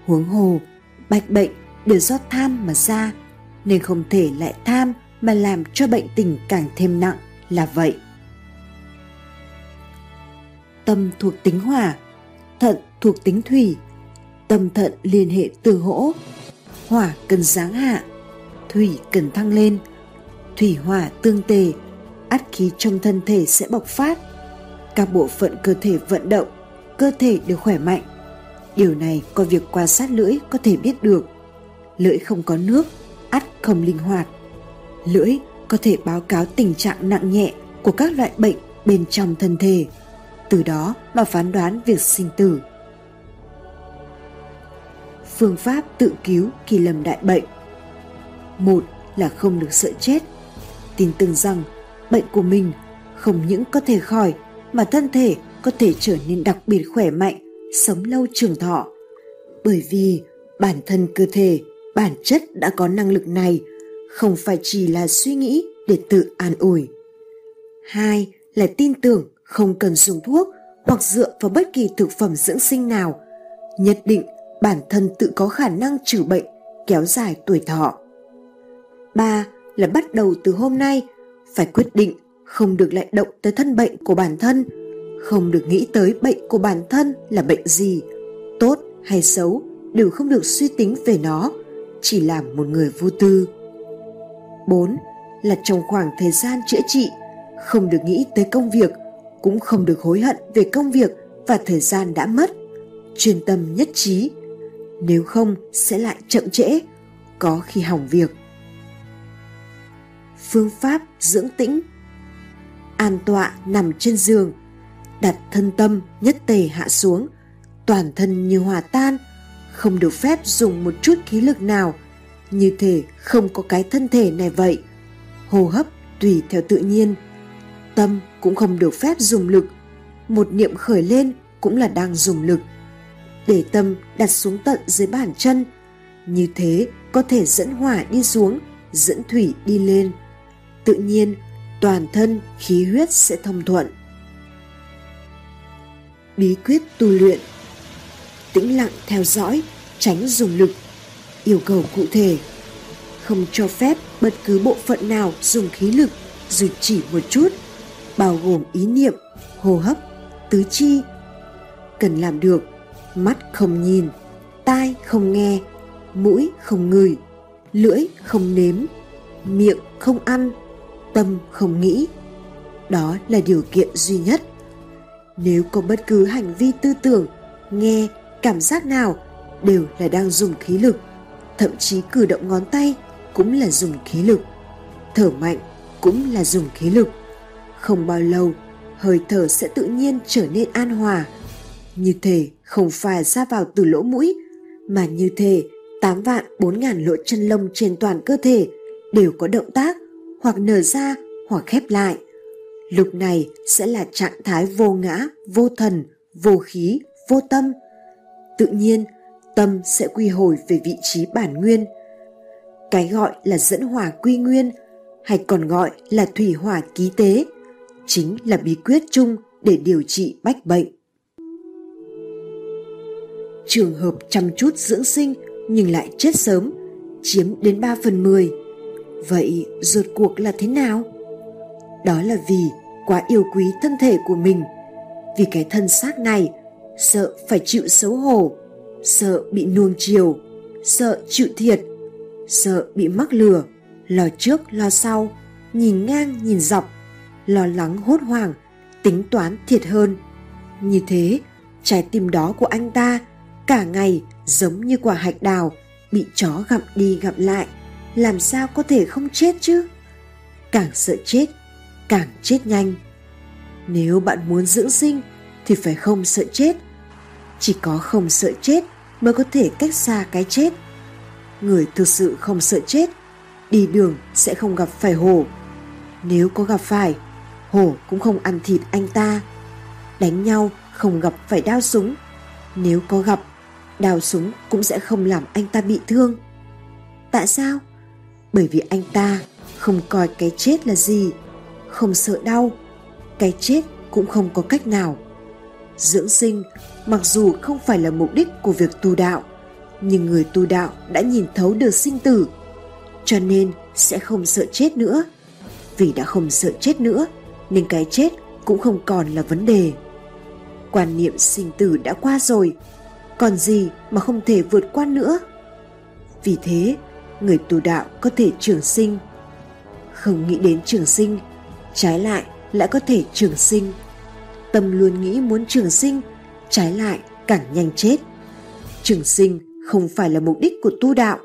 Huống hồ, bạch bệnh đều do tham mà ra nên không thể lại tham mà làm cho bệnh tình càng thêm nặng là vậy. Tâm thuộc tính hỏa, thận thuộc tính thủy, tâm thận liên hệ từ hỗ, hỏa cần giáng hạ, thủy cần thăng lên, thủy hỏa tương tề, át khí trong thân thể sẽ bộc phát, các bộ phận cơ thể vận động, cơ thể đều khỏe mạnh. Điều này qua việc quan sát lưỡi có thể biết được. Lưỡi không có nước ắt không linh hoạt. Lưỡi có thể báo cáo tình trạng nặng nhẹ của các loại bệnh bên trong thân thể, từ đó mà phán đoán việc sinh tử. Phương pháp tự cứu khi lầm đại bệnh Một là không được sợ chết. Tin tưởng rằng bệnh của mình không những có thể khỏi mà thân thể có thể trở nên đặc biệt khỏe mạnh, sống lâu trường thọ. Bởi vì bản thân cơ thể, bản chất đã có năng lực này, không phải chỉ là suy nghĩ để tự an ủi. Hai là tin tưởng không cần dùng thuốc hoặc dựa vào bất kỳ thực phẩm dưỡng sinh nào, nhất định bản thân tự có khả năng trừ bệnh, kéo dài tuổi thọ. Ba là bắt đầu từ hôm nay, phải quyết định không được lại động tới thân bệnh của bản thân không được nghĩ tới bệnh của bản thân là bệnh gì tốt hay xấu đều không được suy tính về nó chỉ làm một người vô tư. 4. Là trong khoảng thời gian chữa trị, không được nghĩ tới công việc, cũng không được hối hận về công việc và thời gian đã mất. Chuyên tâm nhất trí, nếu không sẽ lại chậm trễ, có khi hỏng việc. Phương pháp dưỡng tĩnh An tọa nằm trên giường, đặt thân tâm nhất tề hạ xuống, toàn thân như hòa tan, không được phép dùng một chút khí lực nào. Như thể không có cái thân thể này vậy. Hô hấp tùy theo tự nhiên. Tâm cũng không được phép dùng lực. Một niệm khởi lên cũng là đang dùng lực. Để tâm đặt xuống tận dưới bàn chân như thế có thể dẫn hỏa đi xuống dẫn thủy đi lên. Tự nhiên toàn thân khí huyết sẽ thông thuận bí quyết tu luyện. Tĩnh lặng theo dõi, tránh dùng lực. Yêu cầu cụ thể, không cho phép bất cứ bộ phận nào dùng khí lực, dù chỉ một chút, bao gồm ý niệm, hô hấp, tứ chi. Cần làm được, mắt không nhìn, tai không nghe, mũi không ngửi, lưỡi không nếm, miệng không ăn, tâm không nghĩ. Đó là điều kiện duy nhất nếu có bất cứ hành vi tư tưởng, nghe, cảm giác nào đều là đang dùng khí lực. Thậm chí cử động ngón tay cũng là dùng khí lực. Thở mạnh cũng là dùng khí lực. Không bao lâu, hơi thở sẽ tự nhiên trở nên an hòa. Như thể không phải ra vào từ lỗ mũi, mà như thể 8 vạn 4 ngàn lỗ chân lông trên toàn cơ thể đều có động tác hoặc nở ra hoặc khép lại. Lúc này sẽ là trạng thái vô ngã, vô thần, vô khí, vô tâm. Tự nhiên, tâm sẽ quy hồi về vị trí bản nguyên. Cái gọi là dẫn hỏa quy nguyên hay còn gọi là thủy hỏa ký tế chính là bí quyết chung để điều trị bách bệnh. Trường hợp chăm chút dưỡng sinh nhưng lại chết sớm, chiếm đến 3 phần 10. Vậy rốt cuộc là thế nào? Đó là vì quá yêu quý thân thể của mình, vì cái thân xác này sợ phải chịu xấu hổ, sợ bị nuông chiều, sợ chịu thiệt, sợ bị mắc lừa, lo trước lo sau, nhìn ngang nhìn dọc, lo lắng hốt hoảng, tính toán thiệt hơn. Như thế, trái tim đó của anh ta cả ngày giống như quả hạch đào bị chó gặm đi gặm lại, làm sao có thể không chết chứ? Càng sợ chết, càng chết nhanh. Nếu bạn muốn dưỡng sinh thì phải không sợ chết. Chỉ có không sợ chết mới có thể cách xa cái chết. Người thực sự không sợ chết, đi đường sẽ không gặp phải hổ. Nếu có gặp phải, hổ cũng không ăn thịt anh ta. Đánh nhau không gặp phải đao súng. Nếu có gặp, đao súng cũng sẽ không làm anh ta bị thương. Tại sao? Bởi vì anh ta không coi cái chết là gì, không sợ đau, cái chết cũng không có cách nào. Dưỡng sinh mặc dù không phải là mục đích của việc tu đạo, nhưng người tu đạo đã nhìn thấu được sinh tử, cho nên sẽ không sợ chết nữa. Vì đã không sợ chết nữa, nên cái chết cũng không còn là vấn đề. Quan niệm sinh tử đã qua rồi, còn gì mà không thể vượt qua nữa. Vì thế, người tu đạo có thể trường sinh. Không nghĩ đến trường sinh, trái lại lại có thể trường sinh. Tâm luôn nghĩ muốn trường sinh, trái lại càng nhanh chết. Trường sinh không phải là mục đích của tu đạo,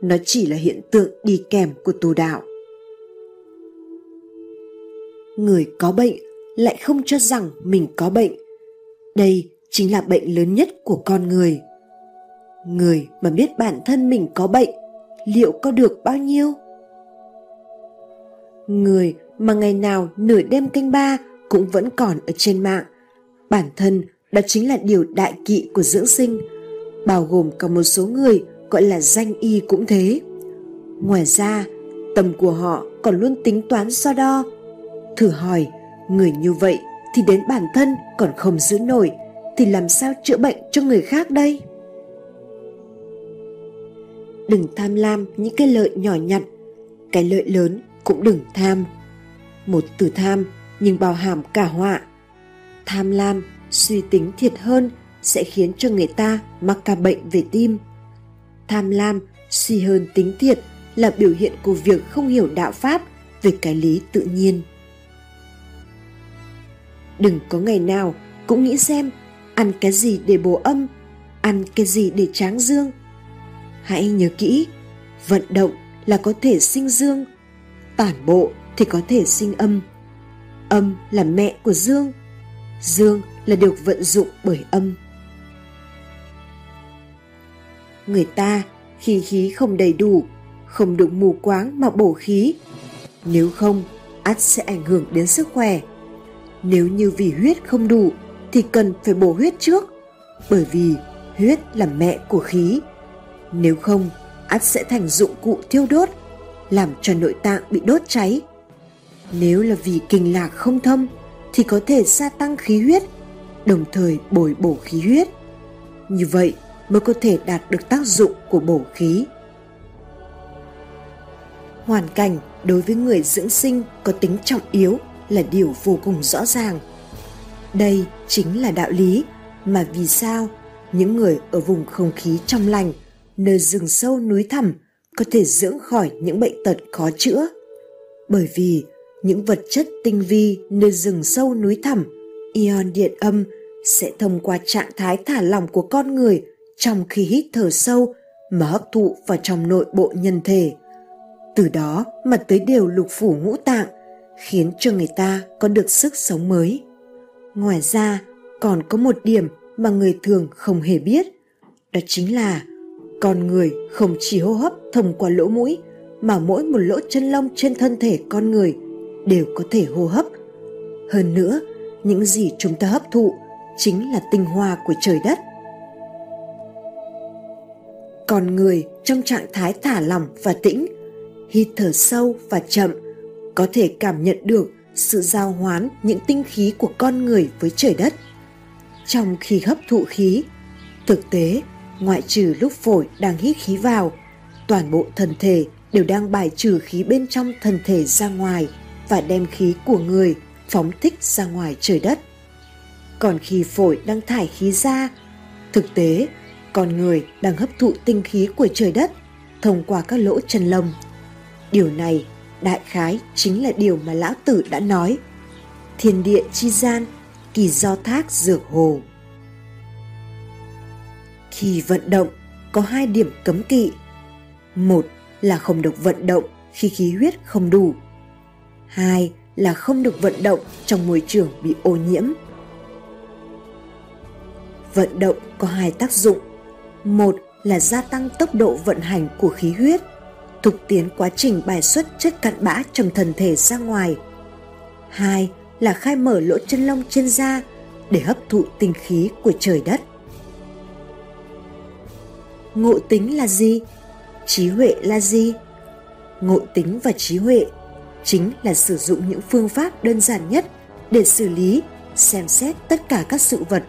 nó chỉ là hiện tượng đi kèm của tu đạo. Người có bệnh lại không cho rằng mình có bệnh. Đây chính là bệnh lớn nhất của con người. Người mà biết bản thân mình có bệnh, liệu có được bao nhiêu? Người mà ngày nào nửa đêm canh ba cũng vẫn còn ở trên mạng. Bản thân đó chính là điều đại kỵ của dưỡng sinh, bao gồm cả một số người gọi là danh y cũng thế. Ngoài ra, tâm của họ còn luôn tính toán so đo. Thử hỏi, người như vậy thì đến bản thân còn không giữ nổi thì làm sao chữa bệnh cho người khác đây? Đừng tham lam những cái lợi nhỏ nhặt, cái lợi lớn cũng đừng tham một từ tham nhưng bao hàm cả họa. Tham lam, suy tính thiệt hơn sẽ khiến cho người ta mắc ca bệnh về tim. Tham lam, suy hơn tính thiệt là biểu hiện của việc không hiểu đạo pháp về cái lý tự nhiên. Đừng có ngày nào cũng nghĩ xem ăn cái gì để bổ âm, ăn cái gì để tráng dương. Hãy nhớ kỹ, vận động là có thể sinh dương, tản bộ thì có thể sinh âm. Âm là mẹ của dương, dương là được vận dụng bởi âm. Người ta khi khí không đầy đủ, không được mù quáng mà bổ khí. Nếu không, ắt sẽ ảnh hưởng đến sức khỏe. Nếu như vì huyết không đủ thì cần phải bổ huyết trước, bởi vì huyết là mẹ của khí. Nếu không, ắt sẽ thành dụng cụ thiêu đốt, làm cho nội tạng bị đốt cháy nếu là vì kinh lạc không thâm thì có thể gia tăng khí huyết, đồng thời bồi bổ khí huyết. Như vậy mới có thể đạt được tác dụng của bổ khí. Hoàn cảnh đối với người dưỡng sinh có tính trọng yếu là điều vô cùng rõ ràng. Đây chính là đạo lý mà vì sao những người ở vùng không khí trong lành, nơi rừng sâu núi thẳm có thể dưỡng khỏi những bệnh tật khó chữa. Bởi vì những vật chất tinh vi nơi rừng sâu núi thẳm, ion điện âm sẽ thông qua trạng thái thả lỏng của con người trong khi hít thở sâu mà hấp thụ vào trong nội bộ nhân thể. Từ đó mà tới đều lục phủ ngũ tạng, khiến cho người ta có được sức sống mới. Ngoài ra, còn có một điểm mà người thường không hề biết, đó chính là Con người không chỉ hô hấp thông qua lỗ mũi mà mỗi một lỗ chân lông trên thân thể con người đều có thể hô hấp. Hơn nữa, những gì chúng ta hấp thụ chính là tinh hoa của trời đất. Còn người trong trạng thái thả lỏng và tĩnh, hít thở sâu và chậm, có thể cảm nhận được sự giao hoán những tinh khí của con người với trời đất. Trong khi hấp thụ khí, thực tế, ngoại trừ lúc phổi đang hít khí vào, toàn bộ thân thể đều đang bài trừ khí bên trong thân thể ra ngoài và đem khí của người phóng thích ra ngoài trời đất. Còn khi phổi đang thải khí ra, thực tế con người đang hấp thụ tinh khí của trời đất thông qua các lỗ chân lông. Điều này đại khái chính là điều mà lão tử đã nói. Thiên địa chi gian, kỳ do thác dược hồ. Khi vận động có hai điểm cấm kỵ. Một là không được vận động khi khí huyết không đủ. Hai là không được vận động trong môi trường bị ô nhiễm. Vận động có hai tác dụng. Một là gia tăng tốc độ vận hành của khí huyết, thúc tiến quá trình bài xuất chất cặn bã trong thân thể ra ngoài. Hai là khai mở lỗ chân lông trên da để hấp thụ tinh khí của trời đất. Ngộ tính là gì? Trí huệ là gì? Ngộ tính và trí huệ chính là sử dụng những phương pháp đơn giản nhất để xử lý, xem xét tất cả các sự vật.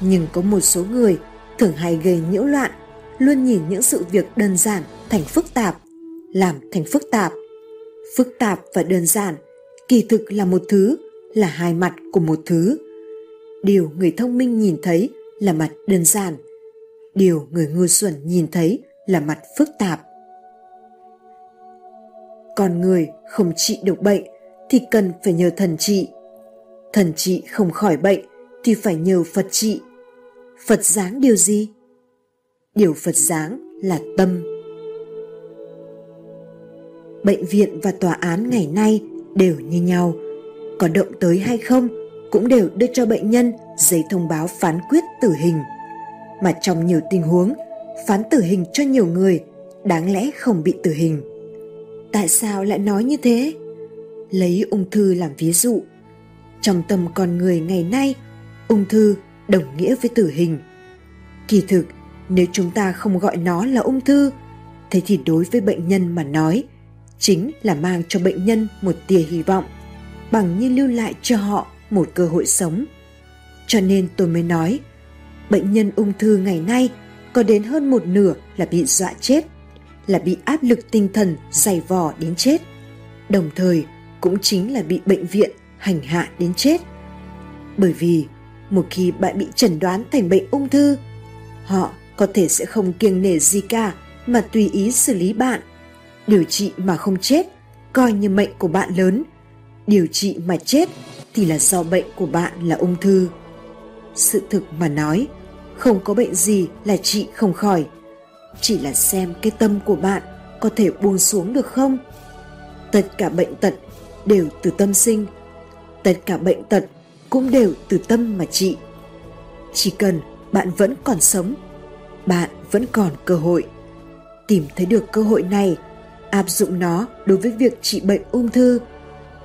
Nhưng có một số người thường hay gây nhiễu loạn, luôn nhìn những sự việc đơn giản thành phức tạp, làm thành phức tạp. Phức tạp và đơn giản kỳ thực là một thứ, là hai mặt của một thứ. Điều người thông minh nhìn thấy là mặt đơn giản, điều người ngu xuẩn nhìn thấy là mặt phức tạp. Con người không trị được bệnh thì cần phải nhờ thần trị. Thần trị không khỏi bệnh thì phải nhờ Phật trị. Phật dáng điều gì? Điều Phật dáng là tâm. Bệnh viện và tòa án ngày nay đều như nhau. Có động tới hay không cũng đều đưa cho bệnh nhân giấy thông báo phán quyết tử hình. Mà trong nhiều tình huống, phán tử hình cho nhiều người đáng lẽ không bị tử hình. Tại sao lại nói như thế? Lấy ung thư làm ví dụ. Trong tâm con người ngày nay, ung thư đồng nghĩa với tử hình. Kỳ thực, nếu chúng ta không gọi nó là ung thư, thế thì đối với bệnh nhân mà nói, chính là mang cho bệnh nhân một tia hy vọng, bằng như lưu lại cho họ một cơ hội sống. Cho nên tôi mới nói, bệnh nhân ung thư ngày nay có đến hơn một nửa là bị dọa chết, là bị áp lực tinh thần dày vò đến chết, đồng thời cũng chính là bị bệnh viện hành hạ đến chết. Bởi vì một khi bạn bị chẩn đoán thành bệnh ung thư, họ có thể sẽ không kiêng nể gì cả mà tùy ý xử lý bạn. Điều trị mà không chết coi như mệnh của bạn lớn, điều trị mà chết thì là do bệnh của bạn là ung thư. Sự thực mà nói, không có bệnh gì là trị không khỏi. Chỉ là xem cái tâm của bạn có thể buông xuống được không? Tất cả bệnh tật đều từ tâm sinh. Tất cả bệnh tật cũng đều từ tâm mà trị. Chỉ cần bạn vẫn còn sống, bạn vẫn còn cơ hội. Tìm thấy được cơ hội này, áp dụng nó đối với việc trị bệnh ung thư,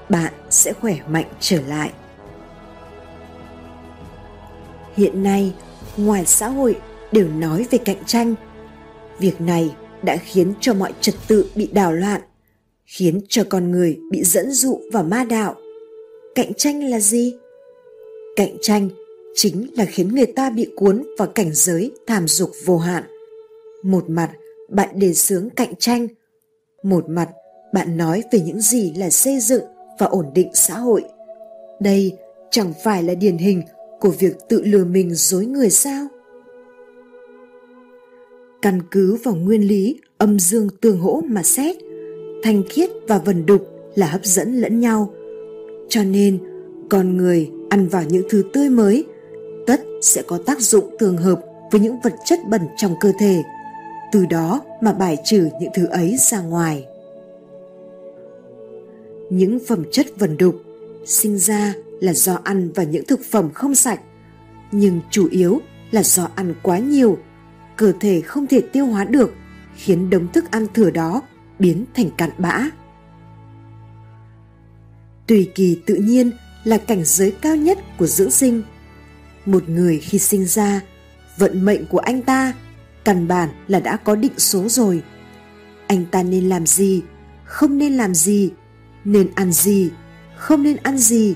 bạn sẽ khỏe mạnh trở lại. Hiện nay, ngoài xã hội đều nói về cạnh tranh. Việc này đã khiến cho mọi trật tự bị đảo loạn, khiến cho con người bị dẫn dụ vào ma đạo. Cạnh tranh là gì? Cạnh tranh chính là khiến người ta bị cuốn vào cảnh giới tham dục vô hạn. Một mặt, bạn đề xướng cạnh tranh. Một mặt, bạn nói về những gì là xây dựng và ổn định xã hội. Đây chẳng phải là điển hình của việc tự lừa mình dối người sao? Căn cứ vào nguyên lý âm dương tương hỗ mà xét, thanh khiết và vần đục là hấp dẫn lẫn nhau. Cho nên, con người ăn vào những thứ tươi mới, tất sẽ có tác dụng tương hợp với những vật chất bẩn trong cơ thể, từ đó mà bài trừ những thứ ấy ra ngoài. Những phẩm chất vần đục sinh ra là do ăn vào những thực phẩm không sạch, nhưng chủ yếu là do ăn quá nhiều, cơ thể không thể tiêu hóa được, khiến đống thức ăn thừa đó biến thành cặn bã. Tùy kỳ tự nhiên là cảnh giới cao nhất của dưỡng sinh. Một người khi sinh ra, vận mệnh của anh ta căn bản là đã có định số rồi. Anh ta nên làm gì, không nên làm gì, nên ăn gì, không nên ăn gì.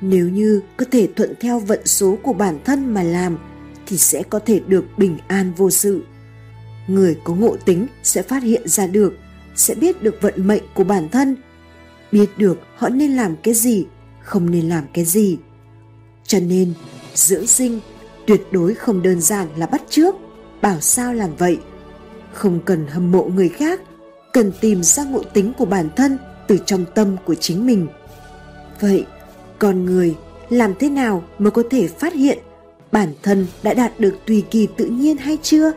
Nếu như có thể thuận theo vận số của bản thân mà làm thì sẽ có thể được bình an vô sự. Người có ngộ tính sẽ phát hiện ra được, sẽ biết được vận mệnh của bản thân, biết được họ nên làm cái gì, không nên làm cái gì. Cho nên, dưỡng sinh tuyệt đối không đơn giản là bắt trước, bảo sao làm vậy. Không cần hâm mộ người khác, cần tìm ra ngộ tính của bản thân từ trong tâm của chính mình. Vậy, con người làm thế nào mới có thể phát hiện bản thân đã đạt được tùy kỳ tự nhiên hay chưa?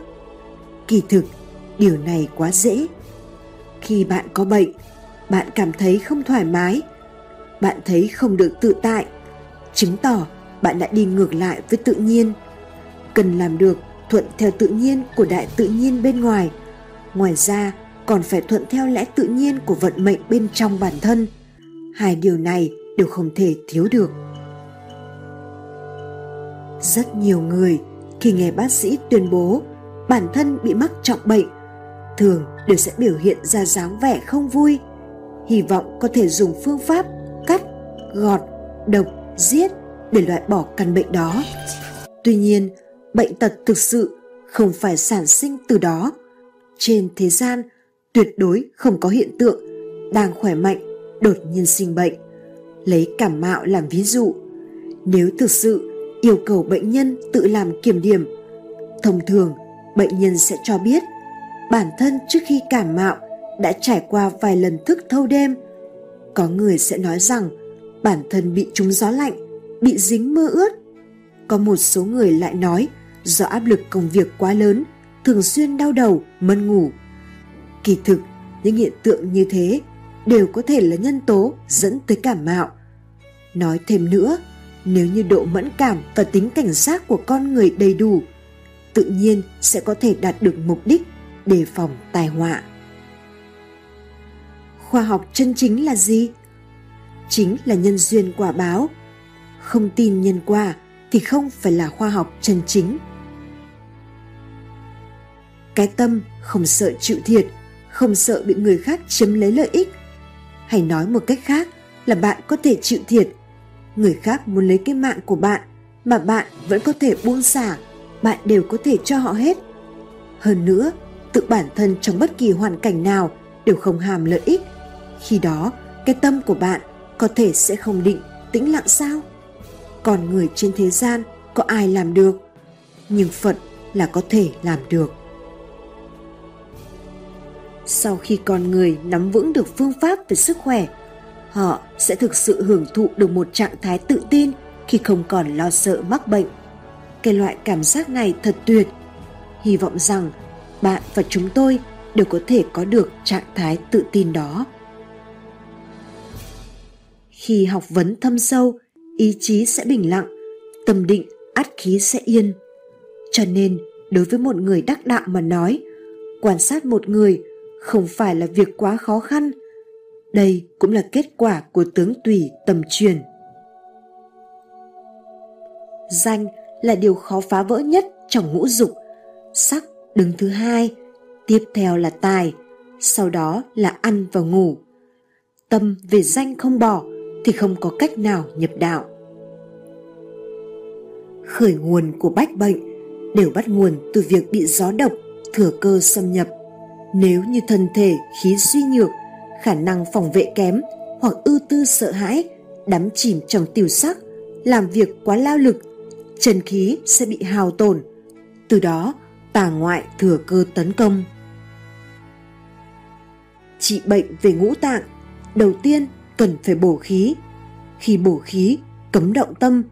Kỳ thực, điều này quá dễ. Khi bạn có bệnh, bạn cảm thấy không thoải mái, bạn thấy không được tự tại, chứng tỏ bạn đã đi ngược lại với tự nhiên. Cần làm được thuận theo tự nhiên của đại tự nhiên bên ngoài. Ngoài ra, còn phải thuận theo lẽ tự nhiên của vận mệnh bên trong bản thân. Hai điều này đều không thể thiếu được. Rất nhiều người khi nghe bác sĩ tuyên bố bản thân bị mắc trọng bệnh, thường đều sẽ biểu hiện ra dáng vẻ không vui, hy vọng có thể dùng phương pháp cắt, gọt, độc, giết để loại bỏ căn bệnh đó. Tuy nhiên, bệnh tật thực sự không phải sản sinh từ đó. Trên thế gian, tuyệt đối không có hiện tượng đang khỏe mạnh đột nhiên sinh bệnh. Lấy cảm mạo làm ví dụ, nếu thực sự yêu cầu bệnh nhân tự làm kiểm điểm, thông thường bệnh nhân sẽ cho biết bản thân trước khi cảm mạo đã trải qua vài lần thức thâu đêm. Có người sẽ nói rằng bản thân bị trúng gió lạnh, bị dính mưa ướt. Có một số người lại nói do áp lực công việc quá lớn, thường xuyên đau đầu, mân ngủ. Kỳ thực, những hiện tượng như thế đều có thể là nhân tố dẫn tới cảm mạo. Nói thêm nữa, nếu như độ mẫn cảm và tính cảnh giác của con người đầy đủ, tự nhiên sẽ có thể đạt được mục đích đề phòng tai họa. Khoa học chân chính là gì? Chính là nhân duyên quả báo. Không tin nhân quả thì không phải là khoa học chân chính. Cái tâm không sợ chịu thiệt, không sợ bị người khác chiếm lấy lợi ích. Hay nói một cách khác là bạn có thể chịu thiệt. Người khác muốn lấy cái mạng của bạn mà bạn vẫn có thể buông xả, bạn đều có thể cho họ hết. Hơn nữa, tự bản thân trong bất kỳ hoàn cảnh nào đều không hàm lợi ích. Khi đó, cái tâm của bạn có thể sẽ không định, tĩnh lặng sao? Còn người trên thế gian có ai làm được? Nhưng Phật là có thể làm được sau khi con người nắm vững được phương pháp về sức khỏe họ sẽ thực sự hưởng thụ được một trạng thái tự tin khi không còn lo sợ mắc bệnh. Cái loại cảm giác này thật tuyệt. Hy vọng rằng bạn và chúng tôi đều có thể có được trạng thái tự tin đó. Khi học vấn thâm sâu, ý chí sẽ bình lặng, tâm định, át khí sẽ yên. Cho nên, đối với một người đắc đạo mà nói, quan sát một người không phải là việc quá khó khăn đây cũng là kết quả của tướng tùy tầm truyền. Danh là điều khó phá vỡ nhất trong ngũ dục. Sắc đứng thứ hai tiếp theo là tài sau đó là ăn và ngủ. Tâm về danh không bỏ thì không có cách nào nhập đạo. Khởi nguồn của bách bệnh đều bắt nguồn từ việc bị gió độc thừa cơ xâm nhập. Nếu như thân thể khí suy nhược, khả năng phòng vệ kém hoặc ưu tư sợ hãi, đắm chìm trong tiêu sắc, làm việc quá lao lực, chân khí sẽ bị hao tổn. Từ đó, tà ngoại thừa cơ tấn công. Trị bệnh về ngũ tạng, đầu tiên cần phải bổ khí. Khi bổ khí, cấm động tâm.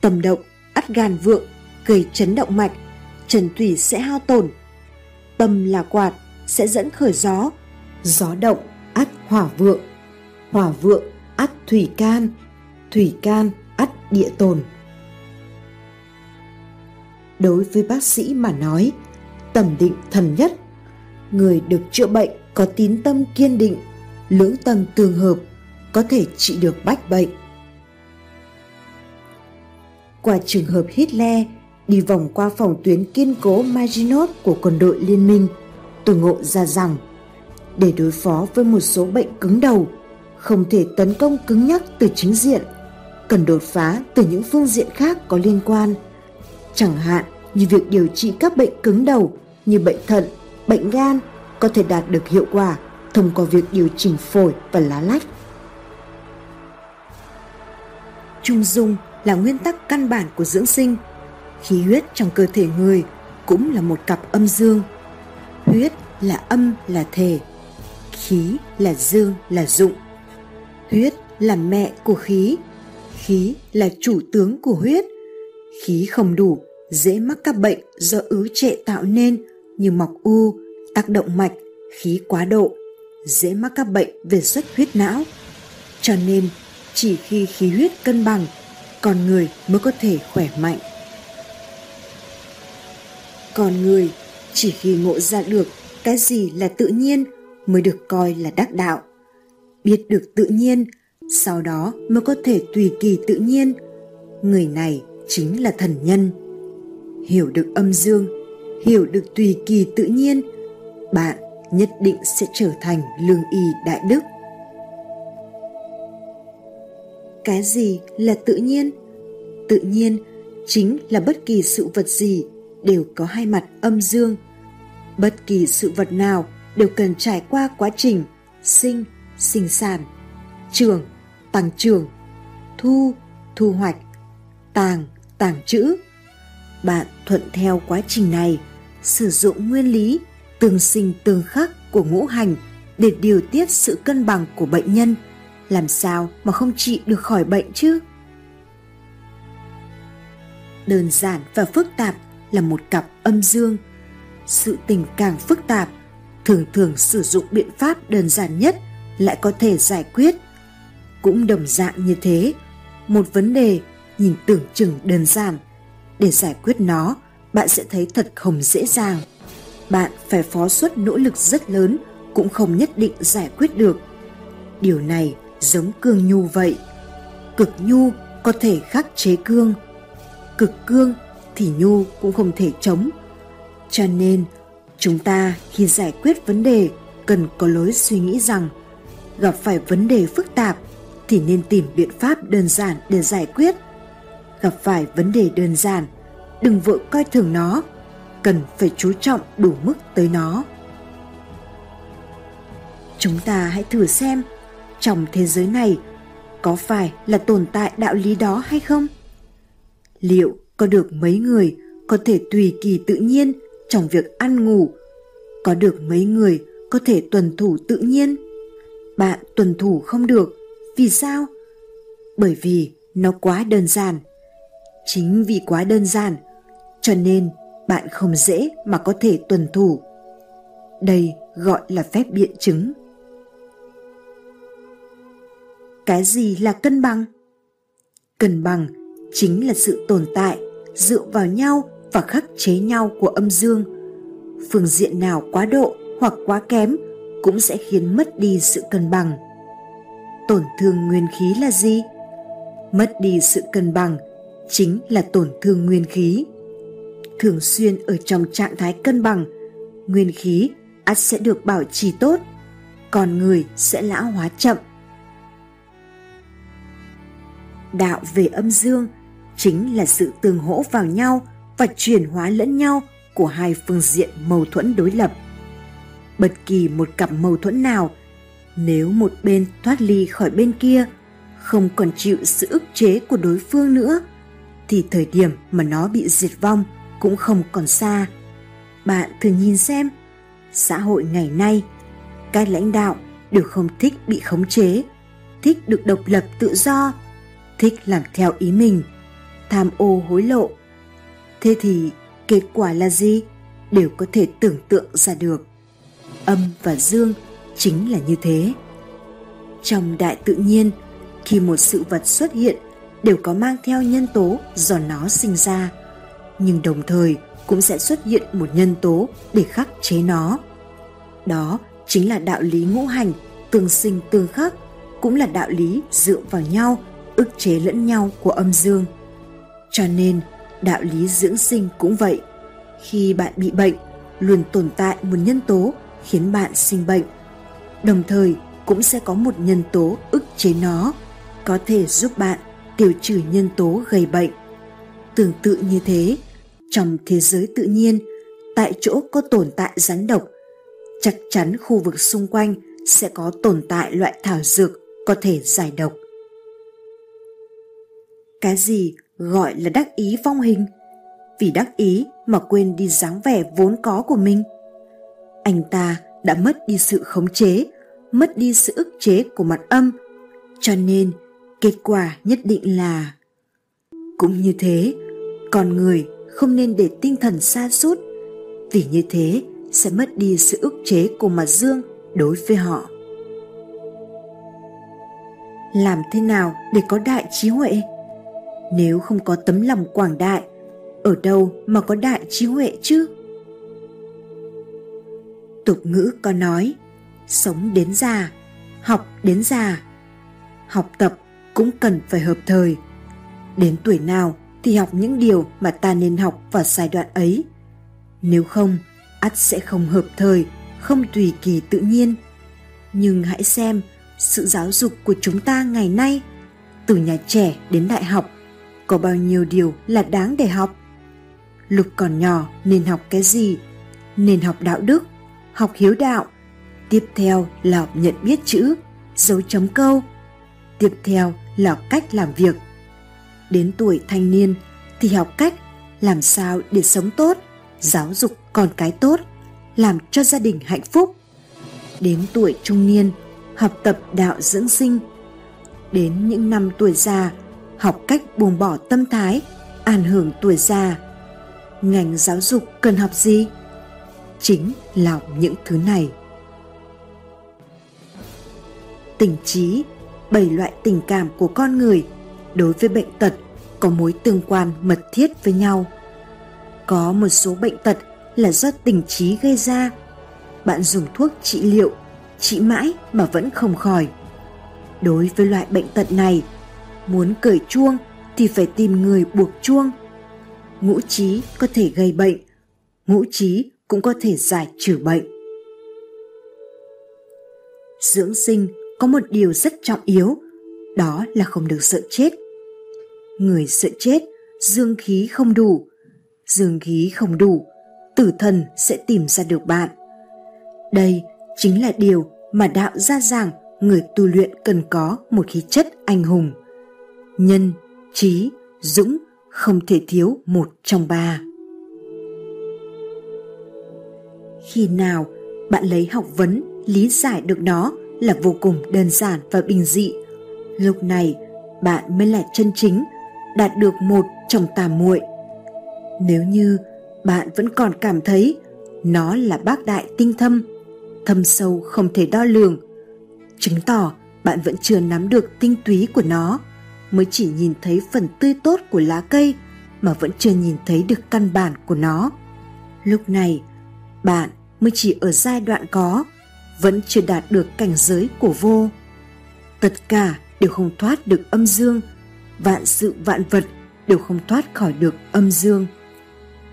Tâm động, ắt gan vượng, gây chấn động mạch, trần thủy sẽ hao tổn. Tâm là quạt, sẽ dẫn khởi gió gió động ắt hỏa vượng hỏa vượng ắt thủy can thủy can ắt địa tồn đối với bác sĩ mà nói tầm định thần nhất. Người được chữa bệnh có tín tâm kiên định, lưỡng tâm tương hợp, có thể trị được bách bệnh. Qua trường hợp Hitler đi vòng qua phòng tuyến kiên cố Maginot của quân đội liên minh, tôi ngộ ra rằng để đối phó với một số bệnh cứng đầu, không thể tấn công cứng nhắc từ chính diện, cần đột phá từ những phương diện khác có liên quan. Chẳng hạn như việc điều trị các bệnh cứng đầu như bệnh thận, bệnh gan có thể đạt được hiệu quả thông qua việc điều chỉnh phổi và lá lách. Trung dung là nguyên tắc căn bản của dưỡng sinh. Khí huyết trong cơ thể người cũng là một cặp âm dương. Huyết là âm là thể, khí là dương là dụng. Huyết là mẹ của khí, khí là chủ tướng của huyết. Khí không đủ, dễ mắc các bệnh do ứ trệ tạo nên như mọc u, tác động mạch, khí quá độ, dễ mắc các bệnh về xuất huyết não. Cho nên, chỉ khi khí huyết cân bằng, con người mới có thể khỏe mạnh. Con người chỉ khi ngộ ra được cái gì là tự nhiên mới được coi là đắc đạo. Biết được tự nhiên, sau đó mới có thể tùy kỳ tự nhiên. Người này chính là thần nhân. Hiểu được âm dương, hiểu được tùy kỳ tự nhiên, bạn nhất định sẽ trở thành lương y đại đức. Cái gì là tự nhiên? Tự nhiên chính là bất kỳ sự vật gì đều có hai mặt âm dương. Bất kỳ sự vật nào đều cần trải qua quá trình sinh, sinh sản, trường, tăng trưởng, thu, thu hoạch, tàng, tàng trữ. Bạn thuận theo quá trình này, sử dụng nguyên lý tương sinh tương khắc của ngũ hành để điều tiết sự cân bằng của bệnh nhân, làm sao mà không trị được khỏi bệnh chứ? Đơn giản và phức tạp là một cặp âm dương. Sự tình càng phức tạp thường thường sử dụng biện pháp đơn giản nhất lại có thể giải quyết. Cũng đồng dạng như thế, một vấn đề nhìn tưởng chừng đơn giản, để giải quyết nó, bạn sẽ thấy thật không dễ dàng. Bạn phải phó suất nỗ lực rất lớn cũng không nhất định giải quyết được. Điều này giống cương nhu vậy. Cực nhu có thể khắc chế cương, cực cương thì nhu cũng không thể chống. Cho nên chúng ta khi giải quyết vấn đề cần có lối suy nghĩ rằng gặp phải vấn đề phức tạp thì nên tìm biện pháp đơn giản để giải quyết. Gặp phải vấn đề đơn giản, đừng vội coi thường nó, cần phải chú trọng đủ mức tới nó. Chúng ta hãy thử xem trong thế giới này có phải là tồn tại đạo lý đó hay không? Liệu có được mấy người có thể tùy kỳ tự nhiên trong việc ăn ngủ. Có được mấy người có thể tuần thủ tự nhiên? Bạn tuần thủ không được, vì sao? Bởi vì nó quá đơn giản. Chính vì quá đơn giản, cho nên bạn không dễ mà có thể tuần thủ. Đây gọi là phép biện chứng. Cái gì là cân bằng? Cân bằng chính là sự tồn tại dựa vào nhau và khắc chế nhau của âm dương. Phương diện nào quá độ hoặc quá kém cũng sẽ khiến mất đi sự cân bằng. Tổn thương nguyên khí là gì? Mất đi sự cân bằng chính là tổn thương nguyên khí. Thường xuyên ở trong trạng thái cân bằng, nguyên khí ắt sẽ được bảo trì tốt, còn người sẽ lão hóa chậm. Đạo về âm dương chính là sự tương hỗ vào nhau và chuyển hóa lẫn nhau của hai phương diện mâu thuẫn đối lập. Bất kỳ một cặp mâu thuẫn nào, nếu một bên thoát ly khỏi bên kia, không còn chịu sự ức chế của đối phương nữa, thì thời điểm mà nó bị diệt vong cũng không còn xa. Bạn thử nhìn xem, xã hội ngày nay, các lãnh đạo đều không thích bị khống chế, thích được độc lập tự do, thích làm theo ý mình, tham ô hối lộ thế thì kết quả là gì đều có thể tưởng tượng ra được âm và dương chính là như thế trong đại tự nhiên khi một sự vật xuất hiện đều có mang theo nhân tố do nó sinh ra nhưng đồng thời cũng sẽ xuất hiện một nhân tố để khắc chế nó. Đó chính là đạo lý ngũ hành, tương sinh tương khắc, cũng là đạo lý dựa vào nhau, ức chế lẫn nhau của âm dương. Cho nên, đạo lý dưỡng sinh cũng vậy. Khi bạn bị bệnh, luôn tồn tại một nhân tố khiến bạn sinh bệnh. Đồng thời, cũng sẽ có một nhân tố ức chế nó, có thể giúp bạn tiêu trừ nhân tố gây bệnh. Tương tự như thế, trong thế giới tự nhiên, tại chỗ có tồn tại rắn độc, chắc chắn khu vực xung quanh sẽ có tồn tại loại thảo dược có thể giải độc. Cái gì gọi là đắc ý phong hình? Vì đắc ý mà quên đi dáng vẻ vốn có của mình. Anh ta đã mất đi sự khống chế, mất đi sự ức chế của mặt âm, cho nên kết quả nhất định là cũng như thế con người không nên để tinh thần xa sút vì như thế sẽ mất đi sự ức chế của mặt dương đối với họ làm thế nào để có đại trí huệ nếu không có tấm lòng quảng đại, ở đâu mà có đại trí huệ chứ? Tục ngữ có nói, sống đến già, học đến già. Học tập cũng cần phải hợp thời. Đến tuổi nào thì học những điều mà ta nên học vào giai đoạn ấy. Nếu không, ắt sẽ không hợp thời, không tùy kỳ tự nhiên. Nhưng hãy xem sự giáo dục của chúng ta ngày nay, từ nhà trẻ đến đại học có bao nhiêu điều là đáng để học. Lục còn nhỏ, nên học cái gì? Nên học đạo đức, học hiếu đạo. Tiếp theo là học nhận biết chữ, dấu chấm câu. Tiếp theo là cách làm việc. Đến tuổi thanh niên, thì học cách làm sao để sống tốt, giáo dục con cái tốt, làm cho gia đình hạnh phúc. Đến tuổi trung niên, học tập đạo dưỡng sinh. Đến những năm tuổi già học cách buông bỏ tâm thái an hưởng tuổi già. Ngành giáo dục cần học gì? Chính là những thứ này. Tình trí, bảy loại tình cảm của con người. Đối với bệnh tật, có mối tương quan mật thiết với nhau. Có một số bệnh tật là do tình trí gây ra. Bạn dùng thuốc trị liệu, trị mãi mà vẫn không khỏi. Đối với loại bệnh tật này muốn cởi chuông thì phải tìm người buộc chuông. Ngũ trí có thể gây bệnh, ngũ trí cũng có thể giải trừ bệnh. Dưỡng sinh có một điều rất trọng yếu, đó là không được sợ chết. Người sợ chết, dương khí không đủ. Dương khí không đủ, tử thần sẽ tìm ra được bạn. Đây chính là điều mà đạo gia giảng người tu luyện cần có một khí chất anh hùng nhân, trí, dũng không thể thiếu một trong ba. Khi nào bạn lấy học vấn, lý giải được nó là vô cùng đơn giản và bình dị. Lúc này, bạn mới là chân chính, đạt được một trong tà muội. Nếu như bạn vẫn còn cảm thấy nó là bác đại tinh thâm thâm sâu không thể đo lường, chứng tỏ bạn vẫn chưa nắm được tinh túy của nó mới chỉ nhìn thấy phần tươi tốt của lá cây mà vẫn chưa nhìn thấy được căn bản của nó. Lúc này, bạn mới chỉ ở giai đoạn có, vẫn chưa đạt được cảnh giới của vô. Tất cả đều không thoát được âm dương, vạn sự vạn vật đều không thoát khỏi được âm dương.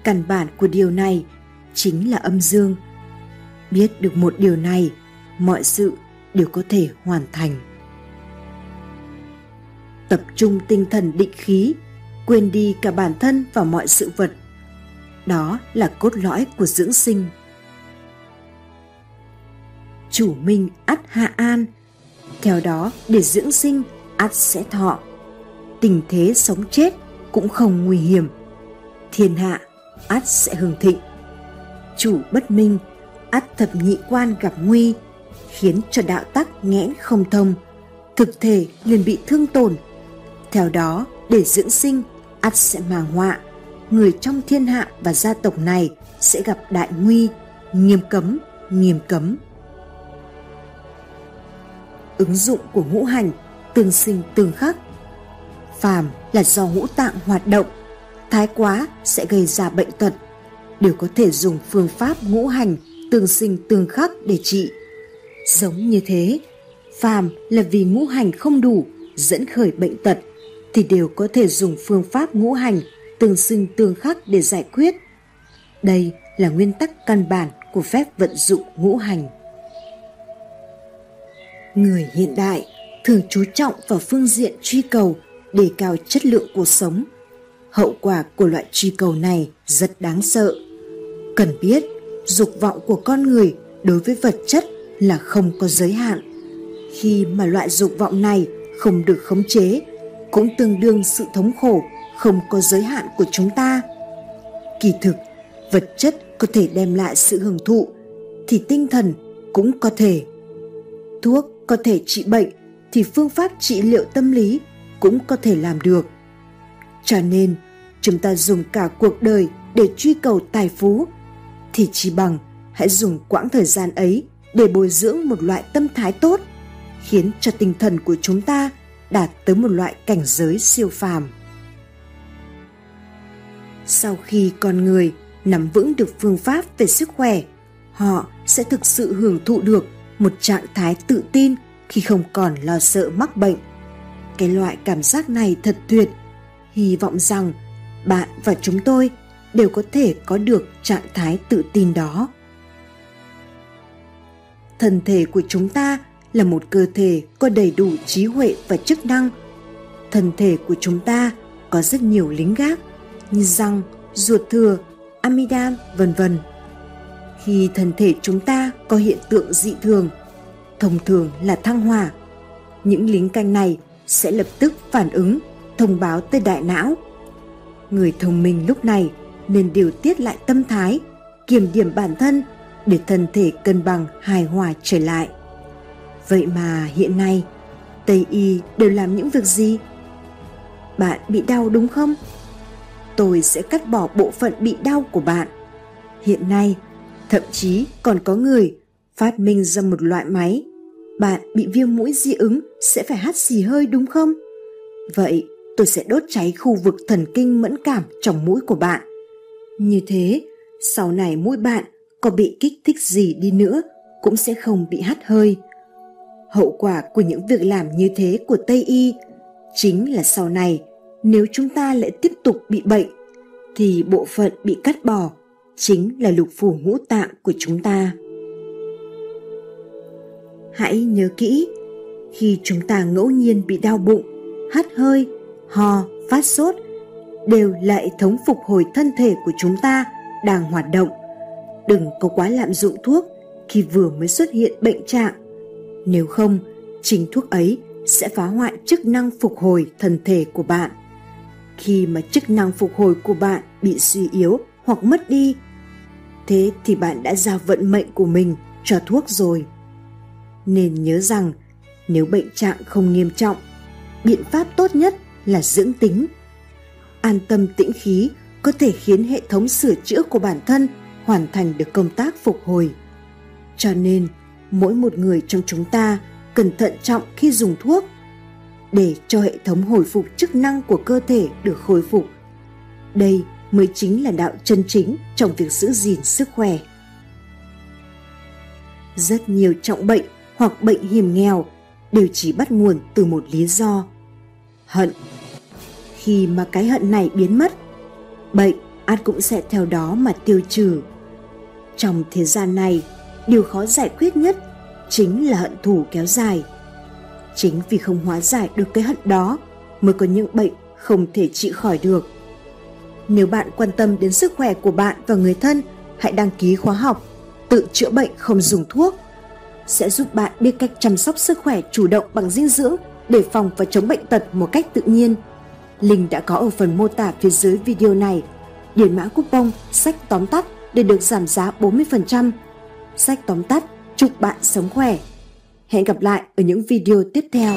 Căn bản của điều này chính là âm dương. Biết được một điều này, mọi sự đều có thể hoàn thành tập trung tinh thần định khí, quên đi cả bản thân và mọi sự vật. Đó là cốt lõi của dưỡng sinh. Chủ minh ắt hạ an, theo đó để dưỡng sinh, ắt sẽ thọ. Tình thế sống chết cũng không nguy hiểm. Thiên hạ, ắt sẽ hưng thịnh. Chủ bất minh, ắt thập nhị quan gặp nguy, khiến cho đạo tắc nghẽn không thông. Thực thể liền bị thương tổn theo đó để dưỡng sinh ắt sẽ mà họa. Người trong thiên hạ và gia tộc này sẽ gặp đại nguy nghiêm cấm nghiêm cấm. Ứng dụng của ngũ hành tương sinh tương khắc. Phàm là do ngũ tạng hoạt động thái quá sẽ gây ra bệnh tật. Đều có thể dùng phương pháp ngũ hành tương sinh tương khắc để trị. Giống như thế, phàm là vì ngũ hành không đủ dẫn khởi bệnh tật thì đều có thể dùng phương pháp ngũ hành tương sinh tương khắc để giải quyết. Đây là nguyên tắc căn bản của phép vận dụng ngũ hành. Người hiện đại thường chú trọng vào phương diện truy cầu đề cao chất lượng cuộc sống. Hậu quả của loại truy cầu này rất đáng sợ. Cần biết, dục vọng của con người đối với vật chất là không có giới hạn. Khi mà loại dục vọng này không được khống chế, cũng tương đương sự thống khổ không có giới hạn của chúng ta. Kỳ thực, vật chất có thể đem lại sự hưởng thụ, thì tinh thần cũng có thể. Thuốc có thể trị bệnh, thì phương pháp trị liệu tâm lý cũng có thể làm được. Cho nên, chúng ta dùng cả cuộc đời để truy cầu tài phú, thì chỉ bằng hãy dùng quãng thời gian ấy để bồi dưỡng một loại tâm thái tốt, khiến cho tinh thần của chúng ta đạt tới một loại cảnh giới siêu phàm. Sau khi con người nắm vững được phương pháp về sức khỏe, họ sẽ thực sự hưởng thụ được một trạng thái tự tin khi không còn lo sợ mắc bệnh. Cái loại cảm giác này thật tuyệt. Hy vọng rằng bạn và chúng tôi đều có thể có được trạng thái tự tin đó. Thân thể của chúng ta là một cơ thể có đầy đủ trí huệ và chức năng. Thân thể của chúng ta có rất nhiều lính gác như răng, ruột thừa, amidam, vân vân. Khi thân thể chúng ta có hiện tượng dị thường, thông thường là thăng hỏa, những lính canh này sẽ lập tức phản ứng, thông báo tới đại não. Người thông minh lúc này nên điều tiết lại tâm thái, kiểm điểm bản thân để thân thể cân bằng hài hòa trở lại. Vậy mà hiện nay, Tây Y đều làm những việc gì? Bạn bị đau đúng không? Tôi sẽ cắt bỏ bộ phận bị đau của bạn. Hiện nay, thậm chí còn có người phát minh ra một loại máy. Bạn bị viêm mũi dị ứng sẽ phải hắt xì hơi đúng không? Vậy tôi sẽ đốt cháy khu vực thần kinh mẫn cảm trong mũi của bạn. Như thế, sau này mũi bạn có bị kích thích gì đi nữa cũng sẽ không bị hắt hơi hậu quả của những việc làm như thế của tây y chính là sau này, nếu chúng ta lại tiếp tục bị bệnh, thì bộ phận bị cắt bỏ chính là lục phủ ngũ tạng của chúng ta. Hãy nhớ kỹ, khi chúng ta ngẫu nhiên bị đau bụng, hắt hơi, ho, phát sốt, đều là hệ thống phục hồi thân thể của chúng ta đang hoạt động. Đừng có quá lạm dụng thuốc khi vừa mới xuất hiện bệnh trạng nếu không chính thuốc ấy sẽ phá hoại chức năng phục hồi thân thể của bạn. Khi mà chức năng phục hồi của bạn bị suy yếu hoặc mất đi, thế thì bạn đã giao vận mệnh của mình cho thuốc rồi. Nên nhớ rằng, nếu bệnh trạng không nghiêm trọng, biện pháp tốt nhất là dưỡng tính. An tâm tĩnh khí có thể khiến hệ thống sửa chữa của bản thân hoàn thành được công tác phục hồi. Cho nên mỗi một người trong chúng ta cần thận trọng khi dùng thuốc để cho hệ thống hồi phục chức năng của cơ thể được khôi phục. Đây mới chính là đạo chân chính trong việc giữ gìn sức khỏe. Rất nhiều trọng bệnh hoặc bệnh hiểm nghèo đều chỉ bắt nguồn từ một lý do. Hận. Khi mà cái hận này biến mất, bệnh át cũng sẽ theo đó mà tiêu trừ. Trong thế gian này điều khó giải quyết nhất chính là hận thù kéo dài chính vì không hóa giải được cái hận đó mới có những bệnh không thể trị khỏi được nếu bạn quan tâm đến sức khỏe của bạn và người thân, hãy đăng ký khóa học, tự chữa bệnh không dùng thuốc sẽ giúp bạn biết cách chăm sóc sức khỏe chủ động bằng dinh dưỡng để phòng và chống bệnh tật một cách tự nhiên. Link đã có ở phần mô tả phía dưới video này. Điền mã coupon, sách tóm tắt để được giảm giá 40%. Sách tóm tắt, chúc bạn sống khỏe. Hẹn gặp lại ở những video tiếp theo.